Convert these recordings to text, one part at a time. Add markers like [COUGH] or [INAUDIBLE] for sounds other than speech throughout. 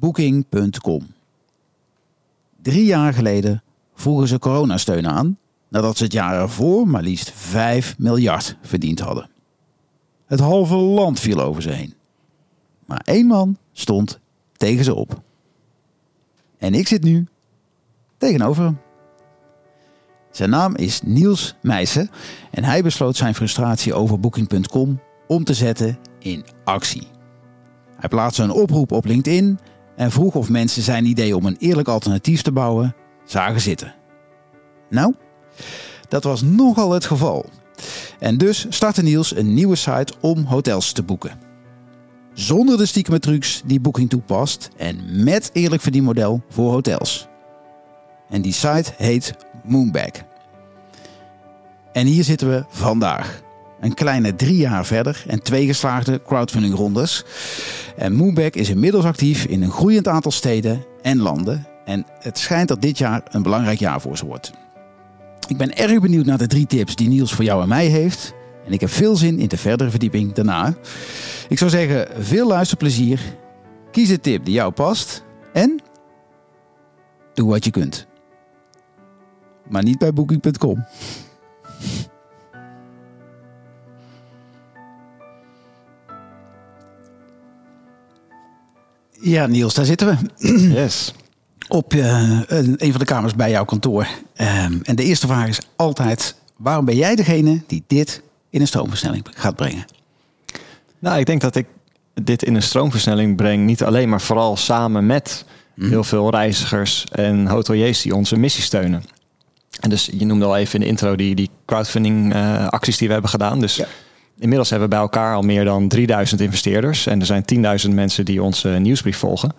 Booking.com. Drie jaar geleden vroegen ze coronasteun aan nadat ze het jaar ervoor maar liefst 5 miljard verdiend hadden. Het halve land viel over ze heen. Maar één man stond tegen ze op. En ik zit nu tegenover hem. Zijn naam is Niels Meijsen en hij besloot zijn frustratie over Booking.com om te zetten in actie. Hij plaatste een oproep op LinkedIn en vroeg of mensen zijn idee om een eerlijk alternatief te bouwen zagen zitten. Nou, dat was nogal het geval. En dus startte Niels een nieuwe site om hotels te boeken. Zonder de stiekeme trucs die Booking toepast en met eerlijk verdienmodel voor hotels. En die site heet Moonbag. En hier zitten we vandaag. Een kleine drie jaar verder en twee geslaagde crowdfunding rondes. En Moonbag is inmiddels actief in een groeiend aantal steden en landen. En het schijnt dat dit jaar een belangrijk jaar voor ze wordt. Ik ben erg benieuwd naar de drie tips die Niels voor jou en mij heeft. En ik heb veel zin in de verdere verdieping daarna. Ik zou zeggen, veel luisterplezier. Kies een tip die jou past. En doe wat je kunt. Maar niet bij booking.com. Ja, Niels, daar zitten we. Yes. Op uh, een van de kamers bij jouw kantoor. Um, en de eerste vraag is altijd: waarom ben jij degene die dit in een stroomversnelling gaat brengen? Nou, ik denk dat ik dit in een stroomversnelling breng, niet alleen, maar vooral samen met mm. heel veel reizigers en hoteliers die onze missie steunen. En dus je noemde al even in de intro die, die crowdfunding uh, acties die we hebben gedaan. Dus ja. Inmiddels hebben we bij elkaar al meer dan 3000 investeerders. En er zijn 10.000 mensen die onze nieuwsbrief volgen.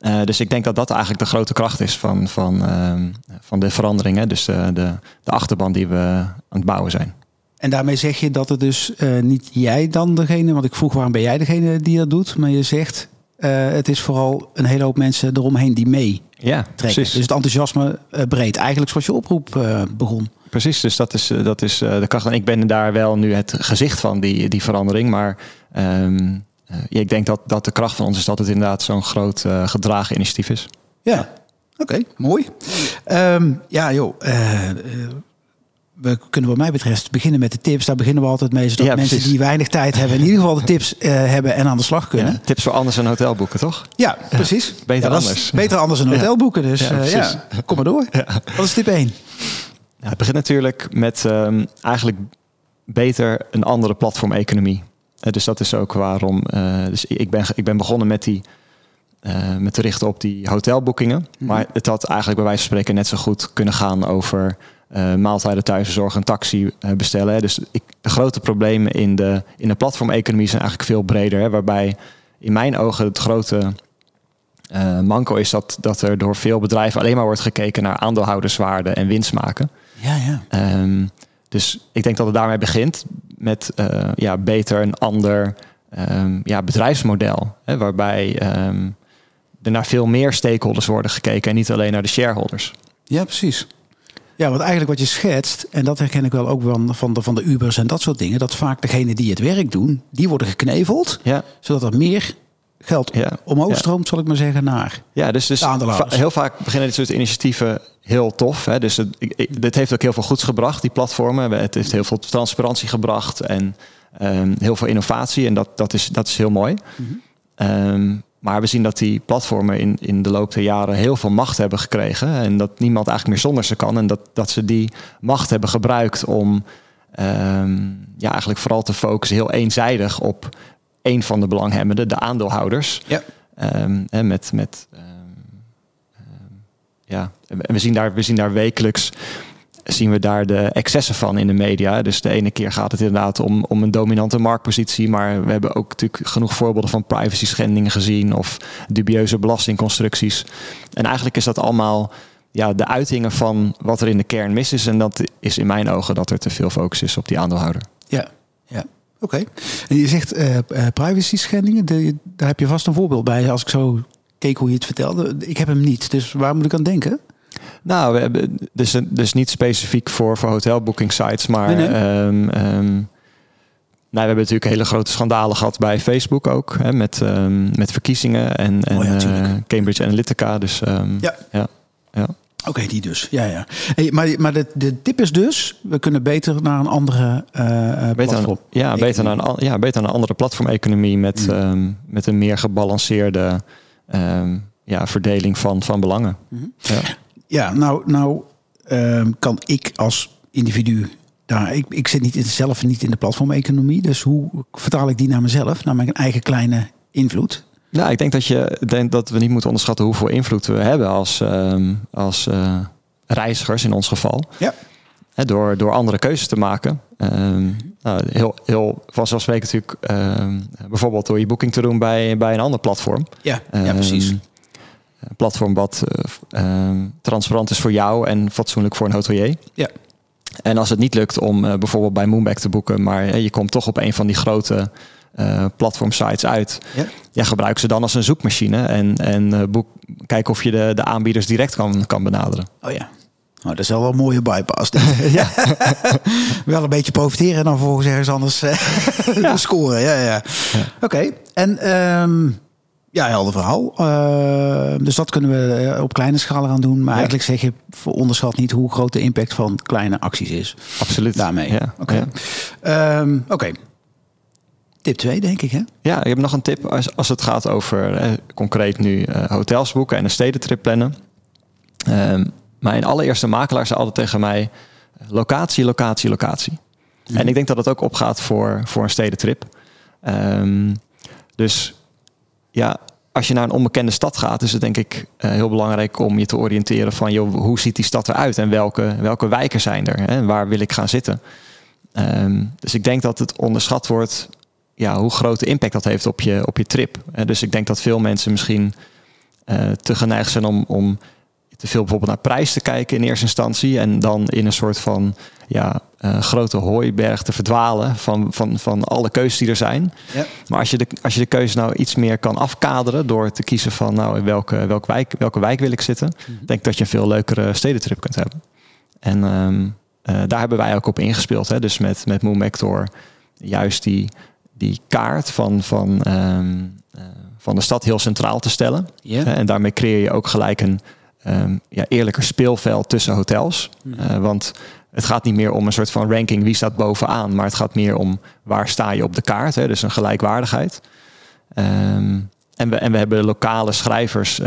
Uh, dus ik denk dat dat eigenlijk de grote kracht is van, van, uh, van de veranderingen. Dus de, de, de, achterban die we aan het bouwen zijn. En daarmee zeg je dat het dus uh, niet jij dan degene, want ik vroeg waarom ben jij degene die dat doet, maar je zegt het is vooral een hele hoop mensen eromheen die mee ja, precies. Dus het enthousiasme breed, eigenlijk zoals je oproep begon. Precies, dus dat is, dat is de kracht. En ik ben daar wel nu het gezicht van die, die verandering, maar um, uh, ik denk dat, dat de kracht van ons is dat het inderdaad zo'n groot uh, gedragen initiatief is. Ja, oké, okay, mooi. Um, ja, joh. Uh, we kunnen wat mij betreft beginnen met de tips. Daar beginnen we altijd mee. Zodat ja, mensen die weinig tijd hebben... in ieder geval de tips hebben en aan de slag kunnen. Ja, tips voor anders een hotel boeken, toch? Ja, precies. Beter anders. Beter anders een hotel boeken. Dus ja, kom maar door. Wat is tip 1? Het begint natuurlijk met um, eigenlijk beter een andere platformeconomie. Uh, dus dat is ook waarom. Uh, dus ik ben, ik ben begonnen met die. Uh, met te richten op die hotelboekingen. Mm -hmm. Maar het had eigenlijk bij wijze van spreken net zo goed kunnen gaan over maaltijden, thuiszorg en taxi bestellen. Hè. Dus ik, de grote problemen in de, in de platformeconomie zijn eigenlijk veel breder. Hè, waarbij in mijn ogen het grote manco is dat, dat er door veel bedrijven alleen maar wordt gekeken naar aandeelhouderswaarde en winst maken. Ja, ja. Um, dus ik denk dat het daarmee begint met uh, ja, beter een ander um, ja, bedrijfsmodel. Hè, waarbij um, er naar veel meer stakeholders worden gekeken en niet alleen naar de shareholders. Ja, precies. Ja, want eigenlijk wat je schetst, en dat herken ik wel ook van, van, de, van de Ubers en dat soort dingen, dat vaak degenen die het werk doen, die worden gekneveld, ja. zodat er meer geld ja. omhoog stroomt, zal ik maar zeggen, naar ja, dus, dus heel vaak beginnen dit soort initiatieven heel tof. Hè? Dus het, ik, dit heeft ook heel veel goeds gebracht, die platformen. Het heeft heel veel transparantie gebracht en um, heel veel innovatie. En dat, dat, is, dat is heel mooi. Mm -hmm. um, maar we zien dat die platformen in, in de loop der jaren heel veel macht hebben gekregen. En dat niemand eigenlijk meer zonder ze kan. En dat, dat ze die macht hebben gebruikt om um, ja, eigenlijk vooral te focussen heel eenzijdig op een van de belanghebbenden, de aandeelhouders. Ja. Um, en met, met um, um, ja, en we zien daar, we zien daar wekelijks zien we daar de excessen van in de media. Dus de ene keer gaat het inderdaad om, om een dominante marktpositie. Maar we hebben ook natuurlijk genoeg voorbeelden van privacy schendingen gezien of dubieuze belastingconstructies. En eigenlijk is dat allemaal ja, de uitingen van wat er in de kern mis is. En dat is in mijn ogen dat er te veel focus is op die aandeelhouder. Ja. Oké. Okay. En je zegt uh, privacy schendingen, de, daar heb je vast een voorbeeld bij als ik zo keek hoe je het vertelde. Ik heb hem niet, dus waar moet ik aan denken? Nou, we hebben dus, dus niet specifiek voor, voor hotelbooking sites, maar nee, nee. Um, um, we hebben natuurlijk hele grote schandalen gehad bij Facebook ook. Hè, met, ehm, met verkiezingen en, en Oh ja, eh. Cambridge Analytica. Dus ehm, Ja. ja. ja. Oké, die dus. Ja, ja. Hey, maar maar de, de tip is dus, we kunnen beter naar een andere Beter platform. ja, beter naar een, ja, beter naar een andere platformeconomie met, Mm. ehm, met een meer gebalanceerde ehm, ja, verdeling van, van belangen. Mhm. Ja. Ja, nou, nou ehm, kan ik als individu daar. Ik, ik zit niet in, zelf niet in de platformeconomie. Dus hoe vertaal ik die naar mezelf, naar mijn eigen kleine invloed? Nou, ik denk dat, je, denk dat we niet moeten onderschatten hoeveel invloed we hebben als, ehm, als eh, reizigers in ons geval. Ja. Hè, door, door andere keuzes te maken. Ehm, nou, heel, heel vanzelfsprekend natuurlijk ehm, bijvoorbeeld door je boeking te doen bij, bij een ander platform. Ja, ja precies. Een platform wat eh, transparant is voor jou en fatsoenlijk voor een hotelier. Ja. En als het niet lukt om eh, bijvoorbeeld bij Moonback te boeken, maar je komt toch op een van die grote eh platformsites uit. Ja. Ja, gebruik ze dan als een zoekmachine en, en eh, boek, kijk of je de, de aanbieders direct kan, kan benaderen. Oh ja. Nou, dat is wel een mooie bypass. dit. [LAUGHS] [LAUGHS] wel een beetje profiteren en dan volgens ergens anders eh, [LAUGHS] scoren. Ja, ja. Oké. En ehm, ja, helder verhaal. Eh, dus dat kunnen we op kleine schaal gaan doen. Maar Ja. eigenlijk zeg je, onderschat niet hoe groot de impact van kleine acties is. Absoluut. Daarmee. Ja, Oké. ja. Ehm, Oké. Tip 2, denk ik, hè? Ja, ik heb nog een tip als, als het gaat over eh, concreet nu eh, hotels boeken en een stedentrip plannen. Ehm, mijn allereerste makelaar zei altijd tegen mij: locatie, locatie, locatie. En ik denk dat het ook opgaat voor, voor een stedentrip. Ehm, dus ja, als je naar een onbekende stad gaat, is het denk ik eh, heel belangrijk om je te oriënteren van joh, hoe ziet die stad eruit en welke, welke wijken zijn er hè, en waar wil ik gaan zitten. Ehm, dus ik denk dat het onderschat wordt ja, hoe groot de impact dat heeft op je, op je trip. Eh, dus ik denk dat veel mensen misschien eh, te geneigd zijn om, om te veel bijvoorbeeld naar prijs te kijken in eerste instantie. En dan in een soort van ja, eh, grote hooiberg te verdwalen van, van, van alle keuzes die er zijn. Ja. Maar als je, de, als je de keuze nou iets meer kan afkaderen door te kiezen van nou, in welke, welke, wijk, welke wijk wil ik zitten, denk ik dat je een veel leukere stedentrip kunt hebben. En ehm, eh, daar hebben wij ook op ingespeeld. Hè? Dus met, met door juist die, die kaart van, van, ehm, eh, van de stad heel centraal te stellen. En daarmee creëer je ook gelijk een ehm, ja, eerlijker speelveld tussen hotels. Eh, want het gaat niet meer om een soort van ranking wie staat bovenaan, maar het gaat meer om waar sta je op de kaart. Hè, dus een gelijkwaardigheid. Ehm, en, we, en we hebben lokale schrijvers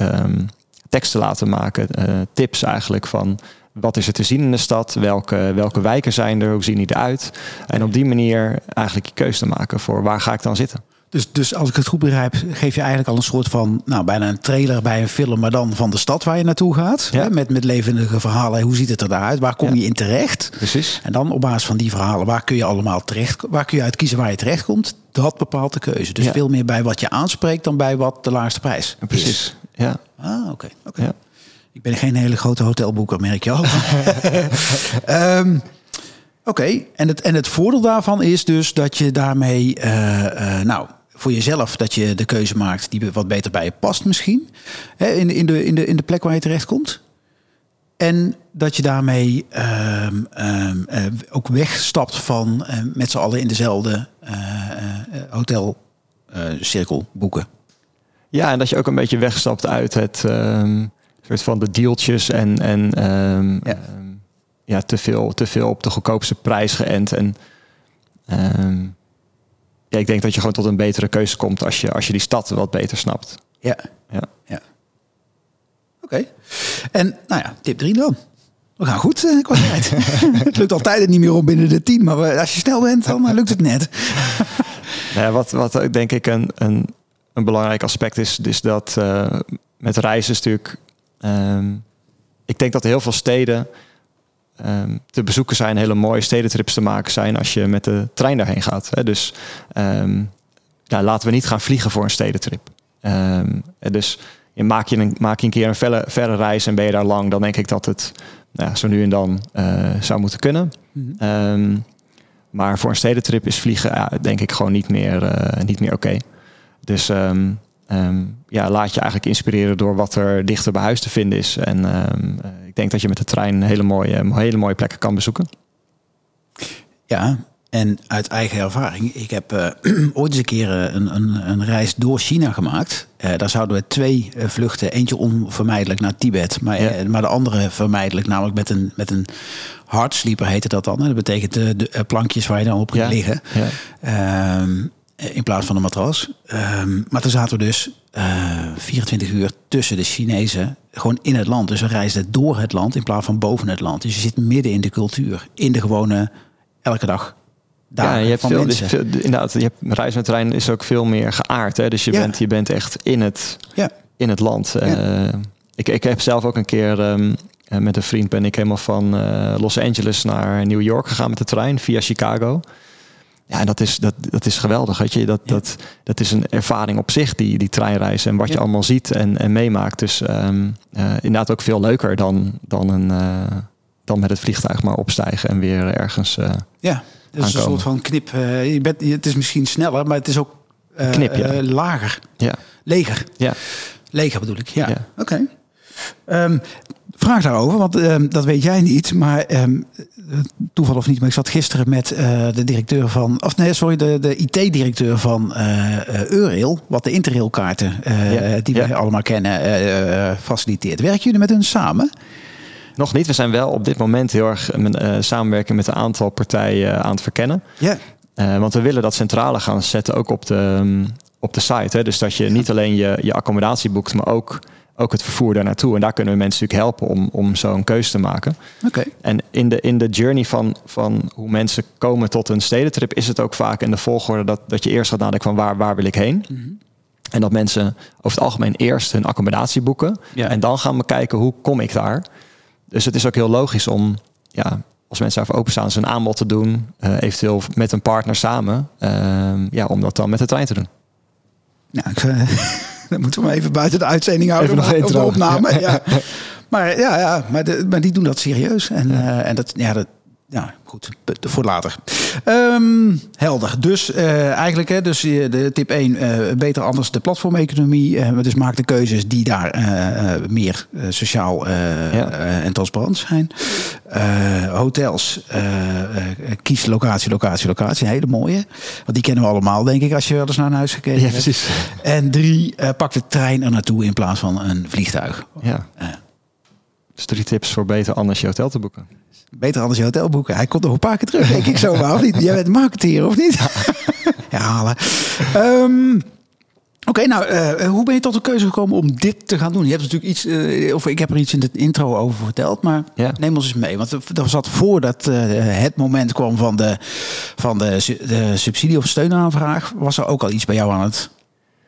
teksten laten maken, eh, tips eigenlijk van wat is er te zien in de stad, welke, welke wijken zijn er, hoe zien die eruit. En op die manier eigenlijk je keuze te maken voor waar ga ik dan zitten. Dus, dus als ik het goed begrijp, geef je eigenlijk al een soort van, nou bijna een trailer bij een film, maar dan van de stad waar je naartoe gaat. Ja. Hè, met, met levendige verhalen. Hoe ziet het er daaruit? Waar kom Ja. je in terecht? Precies. En dan op basis van die verhalen, waar kun je allemaal terecht, waar kun je uit kiezen waar je terecht komt? Dat bepaalt de keuze. Dus Ja. veel meer bij wat je aanspreekt dan bij wat de laagste prijs is. Precies. Ja. Ah, oké. oké. Ik ben geen hele grote hotelboeker, merk je al. [LAUGHS] Ehm, Oké, en, het, en het voordeel daarvan is dus dat je daarmee, eh, eh, nou, voor jezelf dat je de keuze maakt die wat beter bij je past misschien. Hè, in, in, de, in, de, in de plek waar je terecht komt. En dat je daarmee ehm, ehm, eh, ook wegstapt van met z'n allen in dezelfde hotelcirkel boeken. Ja, en dat je ook een beetje wegstapt uit het soort van de deeltjes en, en ehm, Ja. ja. ja, te, veel, te veel op de goedkoopste prijs geënt. En ehm, ja, ik denk dat je gewoon tot een betere keuze komt als je, als je die stad wat beter snapt. Ja. Ja. ja. Oké. En nou ja, tip 3 dan. We gaan goed eh, qua tijd. [LAUGHS] het lukt altijd niet meer om binnen de 10, maar we- als je snel bent, dan eh, lukt het net. [LAUGHS] Ja, wat, wat ook denk ik een, een, een belangrijk aspect is, is dat eh, met reizen is natuurlijk. Ehm, ik denk dat heel veel steden ehm, te bezoeken zijn, hele mooie stedentrips te maken zijn als je met de trein daarheen gaat. Hè. Dus ehm, laten we niet gaan vliegen voor een stedentrip. En dus je maak, je een, maak je een keer een verre, verre reis en ben je daar lang, dan denk ik dat het nou, ja, zo nu en dan eh, zou moeten kunnen. Ehm, maar voor een stedentrip is vliegen ja, denk ik gewoon niet meer, eh, niet meer oké. Dus ehm, ja, laat je eigenlijk inspireren door wat er dichter bij huis te vinden is. En ehm, eh, ik denk dat je met de trein hele mooie, hele mooie plekken kan bezoeken. Ja, En uit eigen ervaring, ik heb uh, [CLEARS THROAT] ooit eens een keer een, een, een, reis door China gemaakt. Uh, daar zouden we twee uh, vluchten, eentje onvermijdelijk naar Tibet, maar, ja. maar de andere vermijdelijk, namelijk met een, met een hardsleeper heette dat dan. Dat betekent de, de plankjes waar je dan op kunt ja. liggen. Ja. Um, in plaats van een matras. Um, maar toen zaten we dus 24 uur tussen de Chinezen, gewoon in het land. Dus we reisden door het land in plaats van boven het land. Dus je zit midden in de cultuur, in de gewone, elke dag ja, je hebt veel, dus veel, inderdaad, je hebt reizen met trein is ook veel meer geaard. Hè? Dus je, bent, je bent echt in het, ja. in het land. Ja. Uh, ik, ik heb zelf ook een keer um, met een vriend ben ik helemaal van uh, Los Angeles naar New York gegaan met de trein via Chicago. Ja, en dat is, dat, dat is geweldig. Weet je? Dat, dat, dat is een ervaring op zich, die, die treinreis. En wat je allemaal ziet en, en meemaakt. Dus um, uh, inderdaad ook veel leuker dan, dan, een, dan met het vliegtuig maar opstijgen en weer ergens. ja. Het is een soort van knip. Je bent, het is misschien sneller, maar het is ook knip, ja. uh, lager. Ja. Leger. Ja. Leger bedoel ik, ja. ja. Oké. Okay. Um, vraag daarover, want um, dat weet jij niet. Maar um, toeval of niet, maar ik zat gisteren met de directeur van... Of nee, sorry, de, de IT-directeur van Eurail. Wat de Interrail-kaarten, ja. die we allemaal kennen, faciliteert. Werken jullie met hun samen? Nog niet. We zijn wel op dit moment heel erg uh, samenwerken met een aantal partijen aan het verkennen. Ja. Uh, want we willen dat centrale gaan zetten ook op de, op de site. Hè? Dus dat je niet alleen je, je accommodatie boekt, maar ook, ook het vervoer daar naartoe. En daar kunnen we mensen natuurlijk helpen om, om zo'n keuze te maken. Oké. En in de, in de journey van, van hoe mensen komen tot een stedentrip, is het ook vaak in de volgorde dat, dat je eerst gaat nadenken van waar, waar wil ik heen. Mm -hmm. En dat mensen over het algemeen eerst hun accommodatie boeken. Ja. En dan gaan we kijken hoe kom ik daar. Dus het is ook heel logisch om, ja, als mensen daarvoor openstaan, een aanbod te doen, uh, eventueel met een partner samen, uh, ja, om dat dan met de trein te doen. Nou, ik, [LAUGHS] [LAUGHS] dan moeten we maar even buiten de uitzending houden, even nog opname. Ja. [LAUGHS] ja. Maar ja, ja maar, de, maar die doen dat serieus. En, ja. en dat, ja, dat, ja, goed, voor later. Um, helder. Dus uh, eigenlijk, hè, dus de tip 1, uh, beter anders de platformeconomie. Uh, dus maak de keuzes die daar meer sociaal ja. en transparant zijn. hotels, kies locatie, locatie, locatie. Een hele mooie. Want die kennen we allemaal, denk ik, als je wel eens naar een huis gekeken ja, precies. hebt. En drie, pak de trein er naartoe in plaats van een vliegtuig. Ja. Dus drie tips voor beter anders je hotel te boeken. Beter anders je hotel boeken. Hij komt nog een paar keer terug, denk ik zo. Maar of niet? Jij bent marketeer, of niet? [LAUGHS] Herhalen. Um, Oké, okay, nou, uh, hoe ben je tot de keuze gekomen om dit te gaan doen? Je hebt natuurlijk iets, uh, of ik heb er iets in de intro over verteld, maar ja. neem ons eens mee. Want er zat voordat uh, het moment kwam van de, van de, de subsidie- of steunaanvraag, was er ook al iets bij jou aan het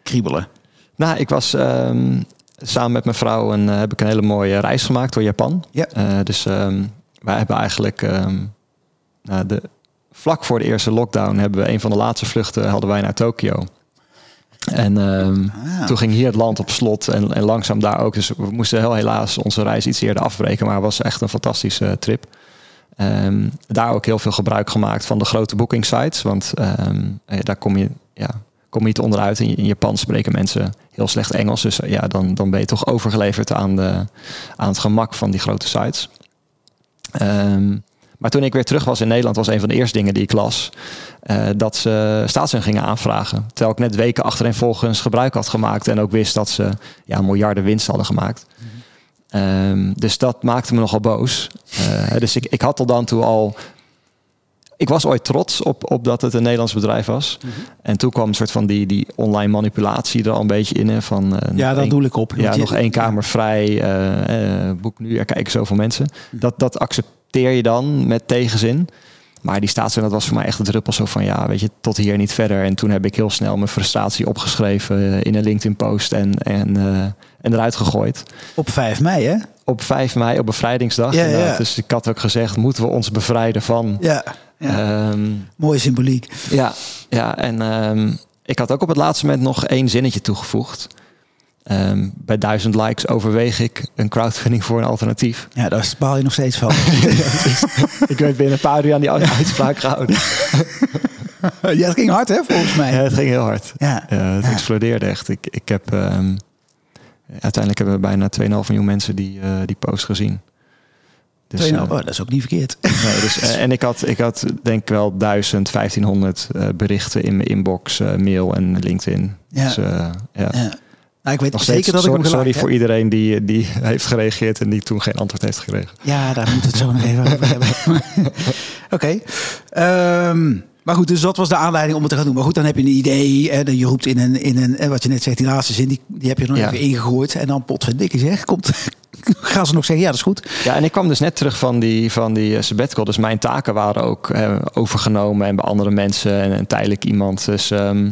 kriebelen? Nou, ik was um, samen met mijn vrouw en heb ik een hele mooie reis gemaakt door Japan. Ja. dus um, wij hebben eigenlijk um, nou, de, vlak voor de eerste lockdown hebben we een van de laatste vluchten hadden wij naar Tokio. En um, ah. toen ging hier het land op slot en, en, langzaam daar ook. Dus we moesten heel helaas onze reis iets eerder afbreken, maar het was echt een fantastische uh, trip. Um, daar ook heel veel gebruik gemaakt van de grote booking sites, want daar kom je, ja, kom je niet onderuit. In, in Japan spreken mensen heel slecht Engels, dus ja, dan, dan ben je toch overgeleverd aan, de, aan het gemak van die grote sites. Um, maar toen ik weer terug was in Nederland, was een van de eerste dingen die ik las. Uh, dat ze staatssteun gingen aanvragen. Terwijl ik net weken achtereenvolgens gebruik had gemaakt. En ook wist dat ze ja, miljarden winst hadden gemaakt. Mm -hmm. um, dus dat maakte me nogal boos. Uh, dus ik, ik had tot dan toe al. Ik was ooit trots op, op dat het een Nederlands bedrijf was. Mm -hmm. En toen kwam een soort van die, die online manipulatie er al een beetje in. Hè, van, uh, ja, dat een, doe ik op. Ja, nog één kamer vrij. boek nu, er kijken zoveel mensen. -hmm. Dat, dat accepteer je dan met tegenzin. Maar die staatssteun, dat was voor mij echt een druppel zo van, ja, weet je, tot hier niet verder. En toen heb ik heel snel mijn frustratie opgeschreven in een LinkedIn-post en, en, uh, en eruit gegooid. Op 5 mei, hè? Op 5 mei, op bevrijdingsdag. Ja, ja. Dus ik had ook gezegd, moeten we ons bevrijden van... Ja, ja. Um, mooie symboliek. Ja, ja en um, ik had ook op het laatste moment nog één zinnetje toegevoegd. Um, bij duizend likes overweeg ik een crowdfunding voor een alternatief. Ja, daar baal je nog steeds van. [LAUGHS] [LAUGHS] ik werd binnen een paar uur aan die uitspraak gehouden. [LAUGHS] ja, het ging hard hè, volgens mij. Ja, het ging heel hard. Ja. het Ja. explodeerde echt. Ik, ik heb, um, uiteindelijk hebben we bijna 2,5 miljoen mensen die, uh, die post gezien. Dus, eh, oh, dat is ook niet verkeerd. nee, dus, eh, en ik had, ik had denk ik wel 1000, 1500 eh, berichten in mijn inbox, eh, mail en LinkedIn. Ja. Dus, eh, ja. Ja. Nou, ik weet Nog zeker steeds, dat ik sorry, hem sorry heb. voor iedereen die, die [LAUGHS] heeft gereageerd en die toen geen antwoord heeft gekregen. Ja, daar moeten we het zo nog even over hebben. [LAUGHS] [LAUGHS] Oké. Ehm, maar goed, dus dat was de aanleiding om het te gaan doen. Maar goed, dan heb je een idee. En je roept in een, in een, en wat je net zegt, die laatste zin, die, die heb je nog Ja. even ingegooid. En dan potverdikkie zeg, komt, gaan ze nog zeggen, ja, dat is goed. Ja, en ik kwam dus net terug van die, van die eh, sabbatical. Dus mijn taken waren ook eh, overgenomen en bij andere mensen en, en tijdelijk iemand. Dus, ehm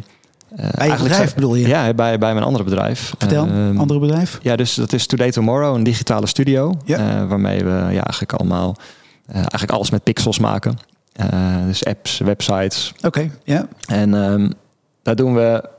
eh, eigenlijk bedrijf zo- bedoel je? Ja, bij, bij mijn andere bedrijf. Vertel, Ehm, andere bedrijf. Ja, dus dat is Today Tomorrow, een digitale studio. Ja. eh, waarmee we ja, eigenlijk allemaal eh, eigenlijk alles met pixels maken. Dus apps, websites. Oké, ja. En ehm, daar doen we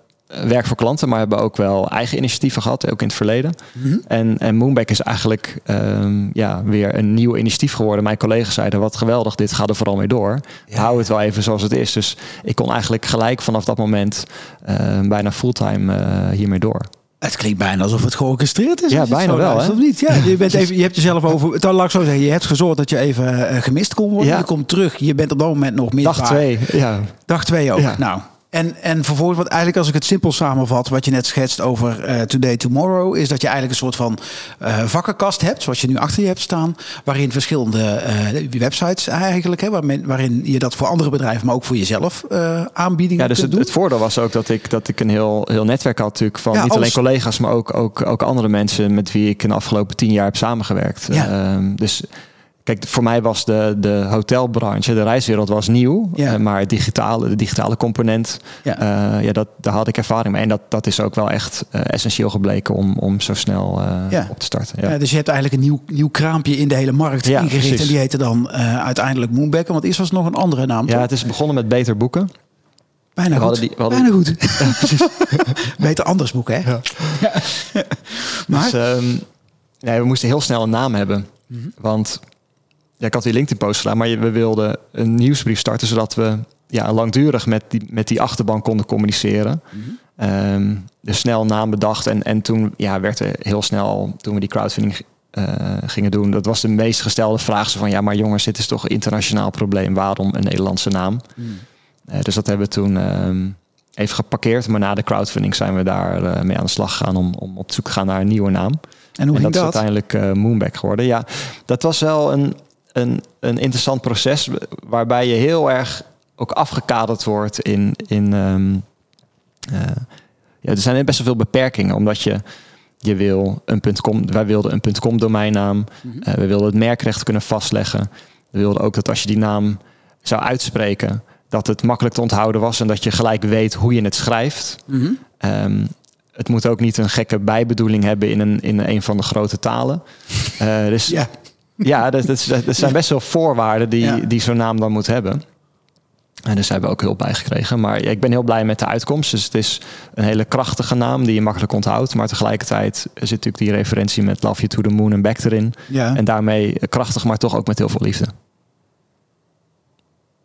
werk voor klanten, maar hebben ook wel eigen initiatieven gehad, ook in het verleden. Mhm. En, en Moonback is eigenlijk ehm, ja, weer een nieuw initiatief geworden. Mijn collega's zeiden, wat geweldig, dit gaat er vooral mee door. Ja. Hou het wel even zoals het is. Dus ik kon eigenlijk gelijk vanaf dat moment eh, bijna fulltime eh, hiermee door. Het klinkt bijna alsof het georchestreerd is. Ja, bijna wel, luistert? Of niet? Ja, je, bent [LAUGHS] even, je hebt jezelf over... Dan laat ik zo zeggen, je hebt gezorgd dat je even eh, gemist kon worden. Ja. Je komt terug, je bent op dat moment nog misbaar. Dag twee, ja. Dag twee ook. Ja. Nou, en, en vervolgens, wat eigenlijk als ik het simpel samenvat, wat je net schetst over eh, Today Tomorrow, is dat je eigenlijk een soort van eh, vakkenkast hebt, zoals je nu achter je hebt staan, waarin verschillende eh, websites eigenlijk, hè, waarin, waarin je dat voor andere bedrijven, maar ook voor jezelf aanbiedingen Ja, dus het, voordeel was ook dat ik, dat ik een heel, heel netwerk had natuurlijk van Ja, niet alles- alleen collega's, maar ook, ook, ook andere mensen met wie ik in de afgelopen tien jaar heb samengewerkt. Ja. Ehm, dus kijk, voor mij was de, de hotelbranche, de reiswereld was nieuw, Ja. eh, maar het digitale, de digitale component, Ja. ja. ja, dat, daar had ik ervaring mee. En dat, dat is ook wel echt eh, essentieel gebleken om, om zo snel eh, Ja. op te starten. Ja. Dus je hebt eigenlijk een nieuw, nieuw kraampje in de hele markt Ja, ingericht. precies. En die heette dan eh, uiteindelijk Moonbacker. Want eerst was het nog een andere naam. ja, toch? het is begonnen met beter boeken. Bijna goed. die- hadden- Bijna goed. [LAUGHS] [LAUGHS] Beter anders boek, hè? Ja. [LAUGHS] Maar, Dus, ehm, nee, we moesten heel snel een naam hebben. Mhm. Want ja, ik had die LinkedIn-post gedaan, maar we wilden een nieuwsbrief starten zodat we ja, langdurig met die, met die achterban konden communiceren. Mhm. Ehm, dus snel naam bedacht. En, en toen ja, werd er heel snel, toen we die crowdfunding eh, gingen doen, dat was de meest gestelde vraag. Zo van ja, maar jongens, dit is toch een internationaal probleem. Waarom een Nederlandse naam? Mhm. Eh, dus dat hebben we toen ehm, even geparkeerd. Maar na de crowdfunding zijn we daar eh, mee aan de slag gegaan om, om op zoek te gaan naar een nieuwe naam. en hoe en ging dat is dat? uiteindelijk Moonback geworden. Ja, dat was wel een, een, een interessant proces waarbij je heel erg ook afgekaderd wordt in. in ehm, eh, ja, er zijn best wel veel beperkingen, omdat je. Je wil een .com, wij wilden een .com domeinnaam. Mhm. Eh, we wilden het merkrecht kunnen vastleggen. We wilden ook dat als je die naam zou uitspreken, dat het makkelijk te onthouden was en dat je gelijk weet hoe je het schrijft. Mhm. Ehm, het moet ook niet een gekke bijbedoeling hebben in een, in een van de grote talen. Eh, dus ja, Ja, dat, dat, dat zijn best wel voorwaarden die, Ja. die zo'n naam dan moet hebben. En dus hebben we ook hulp bij gekregen. Maar ik ben heel blij met de uitkomst. Dus het is een hele krachtige naam die je makkelijk onthoudt. Maar tegelijkertijd zit natuurlijk die referentie met Love You to the Moon en Back erin. ja. En daarmee krachtig, maar toch ook met heel veel liefde.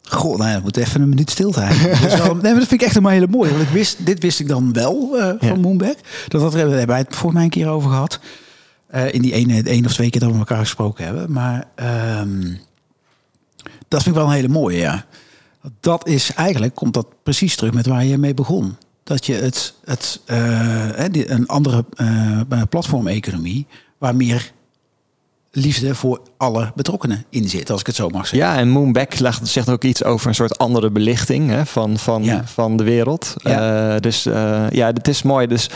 Goh, nou ja, dat moet even een minuut stilte eigenlijk. Dus wel- [LAUGHS] nee, maar dat vind ik echt een hele mooie. Want ik wist, dit wist ik dan wel eh, van Ja. Moonback. Dat, dat hebben wij het voor mij een keer over gehad. Eh, in die ene, één of twee keer dat we elkaar gesproken hebben. Maar ehm, dat vind ik wel een hele mooie, ja. Dat is eigenlijk, komt dat precies terug met waar je mee begon. Dat je het, het eh, een andere eh platformeconomie, waar meer liefde voor alle betrokkenen in zit, als ik het zo mag zeggen. Ja, en Moonback legt- zegt ook iets over een soort andere belichting hè, van, van, Ja. van de wereld. Ja. Dus ja, het is mooi. Dus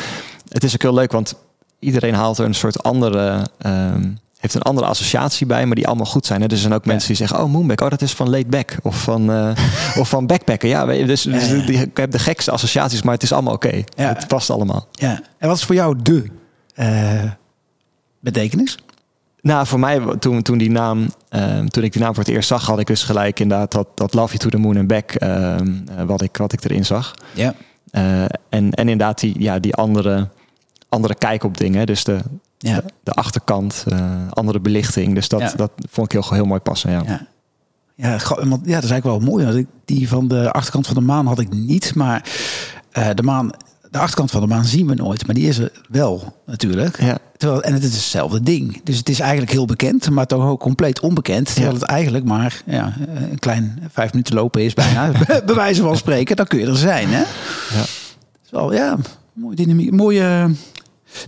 het is ook heel leuk, want iedereen haalt er een soort andere. ehm, heeft een andere associatie bij, maar die allemaal goed zijn. Hè? Dus er zijn ook Ja. mensen die zeggen: Oh, Moonback, oh, dat is van laid back. Of van, eh, of van backpacken. Ja, dus, dus Ja, ja. die- ik heb de gekste associaties, maar het is allemaal oké. Het past allemaal. Ja. En wat is voor jou de eh, betekenis? Nou, voor mij, toen, toen, die naam, ehm, toen ik die naam voor het eerst zag, had ik dus gelijk inderdaad dat, dat Love You to the Moon and Back, ehm, eh, wat, ik, wat ik erin zag. Ja. En, en inderdaad die, ja, die andere, andere kijk op dingen. Dus de, Ja. de, de achterkant, eh, andere belichting. Dus dat, Ja. dat vond ik heel, heel mooi passen. Ja. Ja. Ja, want, ja, dat is eigenlijk wel mooi. Die van de achterkant van de maan had ik niet. Maar eh, de maan, de achterkant van de maan zien we nooit, maar die is er wel natuurlijk. Ja. Terwijl, en het is hetzelfde ding. Dus het is eigenlijk heel bekend, maar toch ook compleet onbekend. Terwijl Ja. het eigenlijk maar ja, een klein vijf minuten lopen is bijna. [LAUGHS] bij wijze van spreken, dan kun je er zijn. Hè? Ja. is wel, ja, mooie, dynamiek, mooie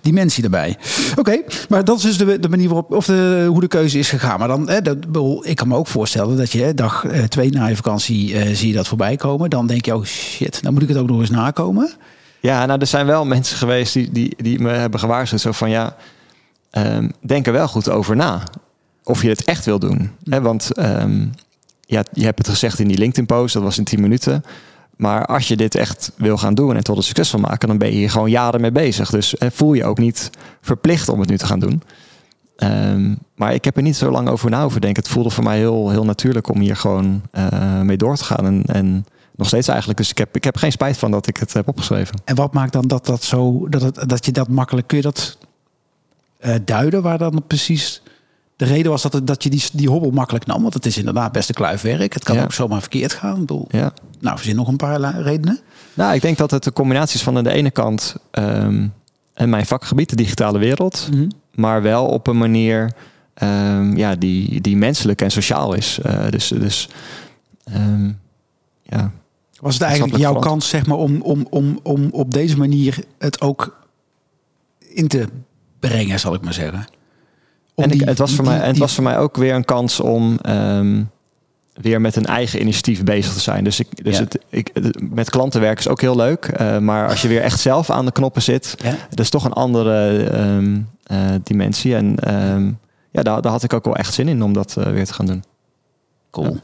dimensie erbij. Oké, maar dat is dus de, de manier waarop, of de, hoe de keuze is gegaan. Maar dan, hè, dat, ik kan me ook voorstellen dat je hè, dag eh, twee na je vakantie eh, zie je dat voorbij komen. Dan denk je, oh shit, dan moet ik het ook nog eens nakomen. Ja, nou, er zijn wel mensen geweest die, die, die me hebben gewaarschuwd. Zo van ja, ehm, denk er wel goed over na. Of je het echt wil doen. Hè, want ehm, ja, je hebt het gezegd in die LinkedIn-post, dat was in 10 minuten. Maar als je dit echt wil gaan doen en tot een succes van maken, dan ben je hier gewoon jaren mee bezig. Dus eh, voel je ook niet verplicht om het nu te gaan doen. Ehm, maar ik heb er niet zo lang over na over. Het voelde voor mij heel, heel natuurlijk om hier gewoon eh, mee door te gaan. En, en nog steeds eigenlijk. Dus ik heb, ik heb geen spijt van dat ik het heb opgeschreven. En wat maakt dan dat dat zo, dat, het, dat je dat makkelijk, kun je dat eh, duiden waar dan precies de reden was dat, het, dat je die, die hobbel makkelijk nam? Want het is inderdaad best een kluifwerk. Het kan Ja. ook zomaar verkeerd gaan. Ik bedoel, Ja. nou, verzin nog een paar redenen. Nou, ik denk dat het een combinatie is van aan de ene kant ehm, en mijn vakgebied, de digitale wereld, maar wel op een manier ehm, ja, die, die menselijk en sociaal is. Eh, dus dus ehm, ja. Was het eigenlijk jouw kans zeg maar, om, om, om, om op deze manier het ook in te brengen, zal ik maar zeggen? En ik, het, was voor die- mij, en het die- was voor mij ook weer een kans om ehm, weer met een eigen initiatief bezig te zijn. Dus, ik, dus Ja. het, ik, met klanten werken is ook heel leuk. eh, maar als je weer echt zelf aan de knoppen zit, Ja? dat is toch een andere ehm, eh, dimensie. En ehm, ja, daar, daar had ik ook wel echt zin in om dat eh, weer te gaan doen. Cool.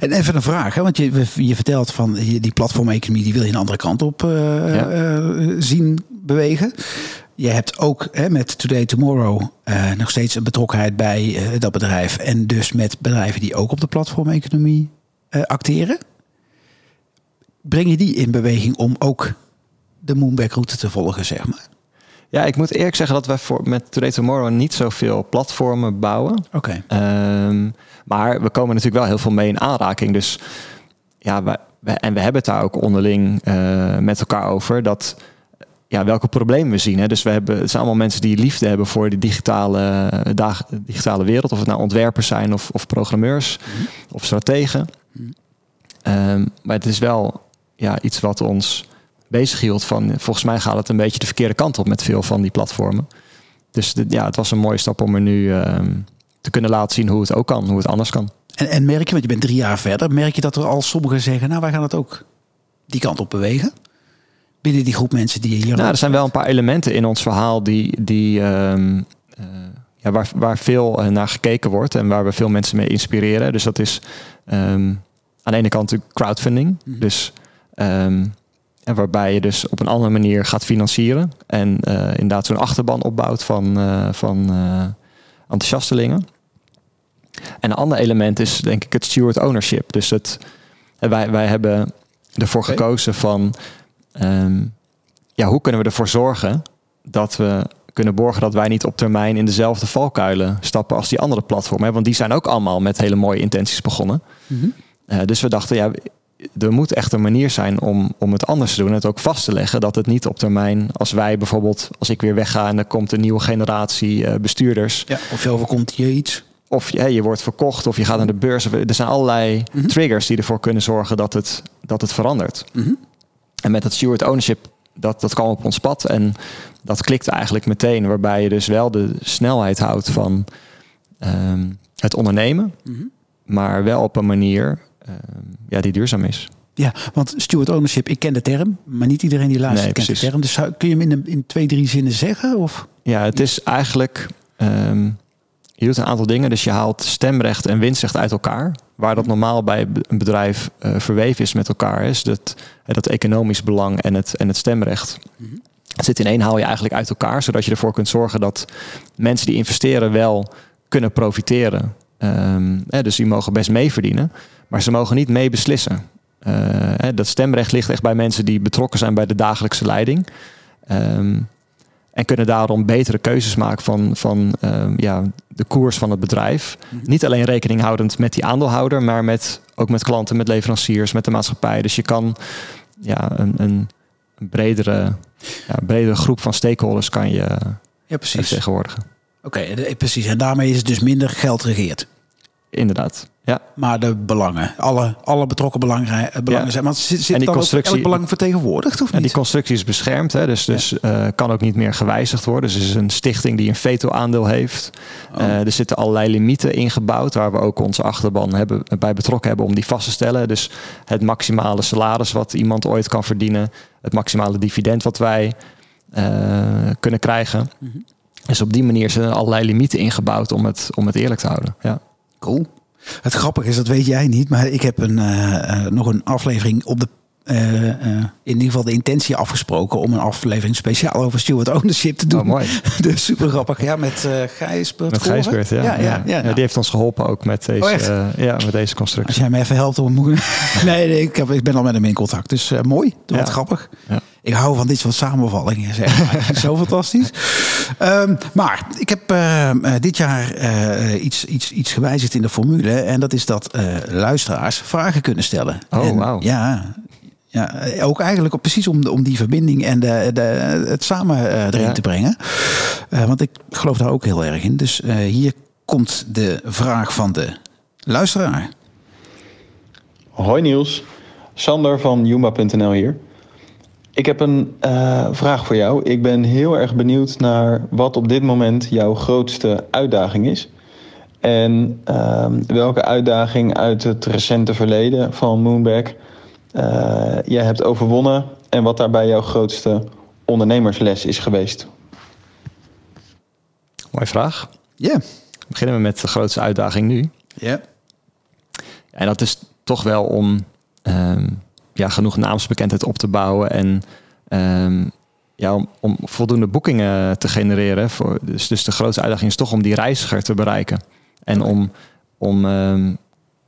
En even een vraag, hè? want je, je vertelt van die platformeconomie, die wil je een andere kant op zien bewegen. Je hebt ook hè, met Today Tomorrow eh, nog steeds een betrokkenheid bij eh, dat bedrijf. En dus met bedrijven die ook op de platformeconomie eh, acteren. Breng je die in beweging om ook de Moonback route te volgen, zeg maar? Ja, ik moet eerlijk zeggen dat wij voor, met Today Tomorrow niet zoveel platformen bouwen. Oké. Ehm, maar we komen natuurlijk wel heel veel mee in aanraking. Dus ja, wij, wij- en we hebben het daar ook onderling met elkaar over. Dat, ja, welke problemen we zien. Hè? Dus we hebben, het zijn allemaal mensen die liefde hebben voor de digitale, dag, digitale wereld. Of het nou ontwerpers zijn of, of programmeurs of strategen. Mhm. Ehm, maar het is wel ja, iets wat ons bezighield van... volgens mij gaat het een beetje de verkeerde kant op met veel van die platformen. Dus de- ja, het was een mooie stap om er nu ehm, te kunnen laten zien hoe het ook kan, hoe het anders kan. En, en merk je, want je bent drie jaar verder, merk je dat er al sommigen zeggen, nou wij gaan het ook die kant op bewegen? Binnen die groep mensen die hier... Nou, er zijn wel een paar elementen in ons verhaal die, die, ehm, eh, ja, waar, waar veel eh, naar gekeken wordt en waar we veel mensen mee inspireren. Dus dat is ehm, aan de ene kant natuurlijk crowdfunding. Mhm. Dus ehm, en waarbij je dus op een andere manier gaat financieren. En eh, inderdaad zo'n achterban opbouwt van, van enthousiastelingen. En een ander element is denk ik het steward ownership. Dus het, wij, wij hebben ervoor gekozen van... ehm, ja, hoe kunnen we ervoor zorgen dat we kunnen borgen dat wij niet op termijn in dezelfde valkuilen stappen als die andere platformen. hè? Want die zijn ook allemaal met hele mooie intenties begonnen. Mhm. Eh, dus we dachten, ja, er moet echt een manier zijn om, om het anders te doen. En het ook vast te leggen dat het niet op termijn, als wij bijvoorbeeld, als ik weer wegga en er komt een nieuwe generatie eh, bestuurders. Ja, of je overkomt je iets. Of je, je wordt verkocht of je gaat naar de beurs. Er zijn allerlei Mhm. triggers die ervoor kunnen zorgen dat het, dat het verandert. Mhm. En met dat steward ownership, dat, dat kwam op ons pad. En dat klikte eigenlijk meteen. Waarbij je dus wel de snelheid houdt van ehm, het ondernemen. Mhm. Maar wel op een manier ehm, ja, die duurzaam is. Ja, want steward ownership, ik ken de term, maar niet iedereen die luistert Nee, kent de term. Dus zou- kun je hem in, een- in twee, drie zinnen zeggen? Of? Ja, het is eigenlijk. ehm, je doet een aantal dingen. Dus je haalt stemrecht en winstrecht uit elkaar. Waar dat normaal bij een bedrijf eh, verweven is met elkaar. Is dat, eh, dat economisch belang en het, en het stemrecht. Mhm. Het zit in één, haal je eigenlijk uit elkaar. Zodat je ervoor kunt zorgen dat mensen die investeren wel kunnen profiteren. Ehm, hè, dus die mogen best mee verdienen. Maar ze mogen niet mee beslissen. Eh, hè, dat stemrecht ligt echt bij mensen die betrokken zijn bij de dagelijkse leiding. Ehm, en kunnen daarom betere keuzes maken van, van ehm, ja, de koers van het bedrijf. Mhm. Niet alleen rekening houdend met die aandeelhouder, maar met, ook met klanten, met leveranciers, met de maatschappij. Dus je kan ja, een, een, bredere ja, bredere groep van stakeholders kan je Ja, precies. vertegenwoordigen. Oké, de- precies. En daarmee is het dus minder geld regeert. Inderdaad. Ja, Maar de belangen, alle, alle betrokken belangen, eh, belangen Ja. zijn. Want zit, En zit die dan ook constructie- elk belang vertegenwoordigd of en die niet? constructie is beschermd, hè, dus, dus eh, kan ook niet meer gewijzigd worden. Dus het is een stichting die een veto-aandeel heeft. Oh. Eh, er zitten allerlei limieten ingebouwd, waar we ook onze achterban hebben, bij betrokken hebben om die vast te stellen. Dus het maximale salaris wat iemand ooit kan verdienen, het maximale dividend wat wij kunnen krijgen. Mhm. Dus op die manier zijn er allerlei limieten ingebouwd om het, om het eerlijk te houden. Ja. Cool. Het grappige is, dat weet jij niet, maar ik heb een, eh, eh, nog een aflevering op de. Eh, eh, in ieder geval de intentie afgesproken om een aflevering speciaal over steward [LAUGHS] ownership te doen. Oh, mooi. [LAUGHS] dus super grappig. Ja, met eh Gijsbert Met. Gijsbert, ja. Ja, ja, ja, die heeft ons geholpen ook met deze, Oh, eh, ja, met deze Als constructie. jij me even helpt om [LAUGHS] nee, nee ik, heb, ik ben al met hem in contact. Dus eh, mooi, wat Ja. grappig. Ja. Ik hou van dit soort samenvallingen. Zeg maar. Zo fantastisch. Ehm, maar ik heb eh, eh, dit jaar eh, iets, iets, iets gewijzigd in de formule. En dat is dat eh, luisteraars vragen kunnen stellen. Oh, wauw. Ja, ja, ook eigenlijk precies om, om die verbinding en de, de, het samen eh, erin Ja. te brengen. Eh, want ik geloof daar ook heel erg in. Dus eh, hier komt de vraag van de luisteraar. Hoi Niels, Sander van Jumba.nl hier. Ik heb een eh, vraag voor jou. Ik ben heel erg benieuwd naar wat op dit moment jouw grootste uitdaging is. En ehm, welke uitdaging uit het recente verleden van Moonback eh, jij hebt overwonnen. En wat daarbij jouw grootste ondernemersles is geweest. Mooie vraag. Ja. Beginnen we met de grootste uitdaging nu. Ja. En dat is toch wel om ehm, ja, genoeg naamsbekendheid op te bouwen en ehm, ja, om, om voldoende boekingen te genereren. Voor, dus, dus de grootste uitdaging is toch om die reiziger te bereiken. En om, om ehm,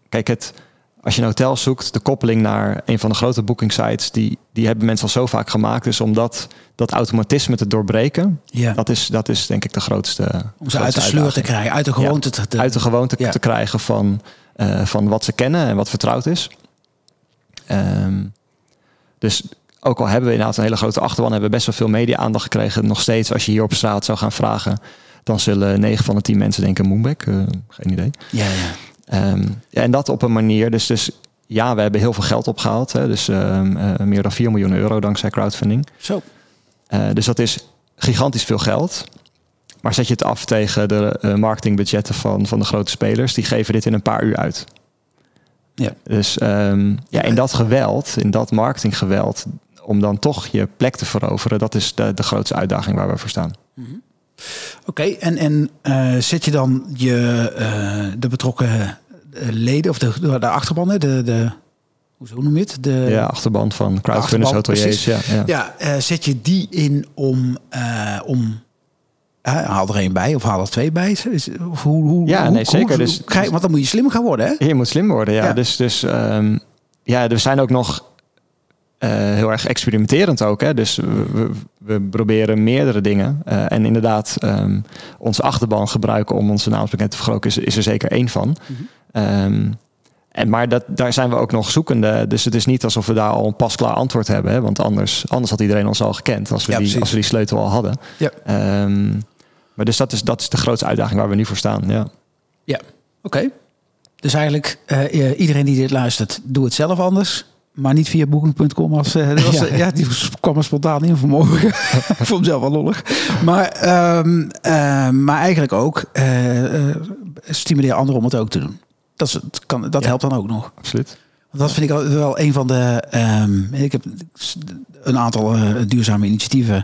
kijk, het, als je een hotel zoekt, de koppeling naar een van de grote boekingsites, die, die hebben mensen al zo vaak gemaakt. Dus om dat, dat automatisme te doorbreken, ja. dat is, dat is denk ik de grootste. Om ze uit de sleur te krijgen, uit de gewoonte te, te- uit de gewoonte Ja. te krijgen van, eh, van wat ze kennen en wat vertrouwd is. Ehm, dus ook al hebben we inderdaad een hele grote achterban, hebben we best wel veel media-aandacht gekregen. Nog steeds, als je hier op straat zou gaan vragen, dan zullen 9 van de 10 mensen denken Moonback. Eh, geen idee. Ja, ja. Ehm, ja, en dat op een manier. Dus, dus ja, we hebben heel veel geld opgehaald. Hè, dus ehm, eh, meer dan 4 miljoen euro dankzij crowdfunding. Zo. Eh, dus dat is gigantisch veel geld. Maar zet je het af tegen de eh, marketingbudgetten van, van de grote spelers, die geven dit in een paar uur uit. Ja. Dus ehm, ja, in dat geweld, in dat marketinggeweld, om dan toch je plek te veroveren, dat is de, de grootste uitdaging waar we voor staan. Oké, en, en eh, zet je dan je, eh, de betrokken eh, leden of de, de achterban, hè, de, de, hoezo noem je het? De, ja, achterban van crowdfunders, hoteliers. Ja, ja. Ja, zet je die in om, om haal er één bij of haal er twee bij? Is- Of hoe, hoe, Ja, hoe- nee, zeker. Dus- krijg- want dan moet je slim gaan worden, hè? Je moet slim worden, ja. Ja. Dus, dus ehm, ja, er zijn ook nog eh, heel erg experimenterend ook. Hè? Dus we, we, proberen meerdere dingen. Eh, en inderdaad, ehm, onze achterban gebruiken om onze naamsbekend te vergroten is, is er zeker één van. Ehm, en, maar dat, daar zijn we ook nog zoekende. Dus het is niet alsof we daar al een pasklaar antwoord hebben. Hè? Want anders, anders had iedereen ons al gekend als we, Ja, die, precies. als we die sleutel al hadden. Ja. Ehm, maar dus dat is, dat is de grootste uitdaging waar we nu voor staan. Ja. Ja, oké. Dus eigenlijk, eh, iedereen die dit luistert, doe het zelf anders. Maar niet via booking.com. Als, eh, dat was, [LAUGHS] Ja. ja. die kwam er spontaan in vanmorgen. [LAUGHS] Ik vond hem zelf wel lollig. Maar, ehm, eh, maar eigenlijk ook eh, eh, stimuleer anderen om het ook te doen. Dat, is, het kan, dat Ja. helpt dan ook nog. Absoluut. Want dat vind ik wel een van de. ehm, ik heb een aantal eh, duurzame initiatieven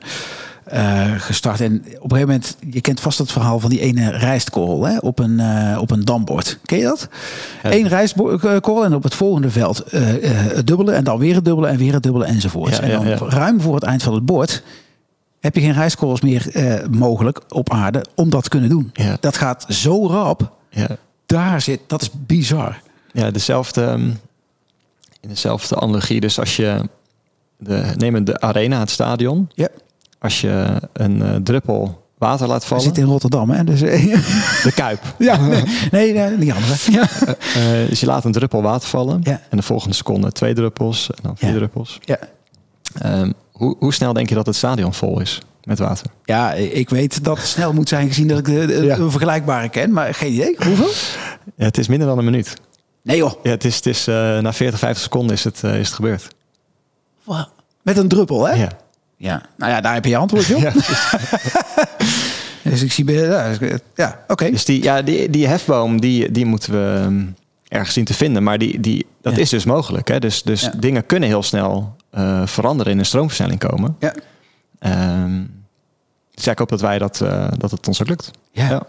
eh, gestart. En op een gegeven moment, je kent vast het verhaal van die ene rijstkorrel hè, op, een, eh, op een dambord. Ken je dat? Ja. Eén rijstkorrel en op het volgende veld eh, het dubbele en dan weer het dubbele en weer het dubbele enzovoort. Ja, en dan ja, ruim voor het eind van het bord heb je geen rijstkorrels meer mogelijk op aarde om dat te kunnen doen. Dat gaat zo rap. Ja. Daar zit, dat is bizar. Ja, dezelfde, ehm, in dezelfde analogie. Dus als je, de, neem de arena, het stadion. Ja. Als je een eh, druppel water laat vallen, zitten in Rotterdam, hè? Dus, eh, [LAUGHS] de kuip. [LAUGHS] ja, nee, nee, nee, die andere. Ja. Eh, dus je laat een druppel water vallen. Ja. En de volgende seconde twee druppels en dan vier Ja. druppels. Ja. Ehm, hoe, hoe snel denk je dat het stadion vol is met water? Ja, ik weet dat het snel moet zijn gezien dat ik de, de- Ja. een vergelijkbare ken. Maar geen idee. Hoeveel? Ja, het is minder dan een minuut. Nee joh. Ja, het is, het is na 40, 50 seconden is het, is het gebeurd. Met een druppel, hè? Ja. Ja. Nou ja, daar heb je je antwoord, joh. [LAUGHS] Ja. [LAUGHS] Dus ik zie... bij- Ja, oké. Dus die, ja, die, die hefboom, die, die moeten we ehm, ergens zien te vinden. Maar die, die, dat Ja. is dus mogelijk. Hè? Dus, dus Ja. dingen kunnen heel snel eh, veranderen in een stroomversnelling komen. Ja. Ehm, dus ja, ik hoop dat, wij dat, eh, dat het ons ook lukt. Ja. Ja.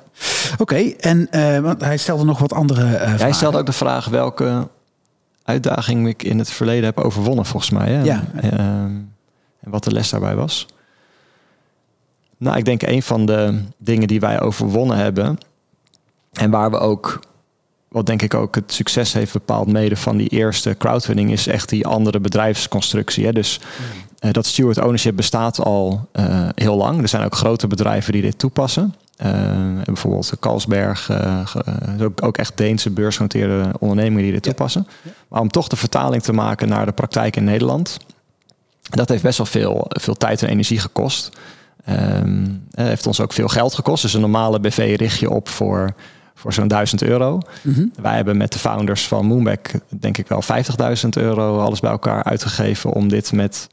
Oké, en eh, want hij stelde nog wat andere vragen. stelde ook de vraag welke uitdaging ik in het verleden heb overwonnen, volgens mij. Hè? Ja. Ehm, en wat de les daarbij was. Nou, ik denk een van de dingen die wij overwonnen hebben. En waar we ook, wat denk ik ook het succes heeft bepaald mede van die eerste crowdfunding, is echt die andere bedrijfsconstructie. Hè? Dus eh, dat steward ownership bestaat al eh, heel lang. Er zijn ook grote bedrijven die dit toepassen. Eh, bijvoorbeeld Carlsberg, ook, ook echt Deense beursgenoteerde ondernemingen die dit Ja. toepassen. Maar om toch de vertaling te maken naar de praktijk in Nederland, dat heeft best wel veel, veel tijd en energie gekost. Eh, heeft ons ook veel geld gekost. Dus een normale BV richt je op voor, voor zo'n 1000 euro. Mhm. Wij hebben met de founders van Moonback denk ik wel 50.000 euro alles bij elkaar uitgegeven om dit met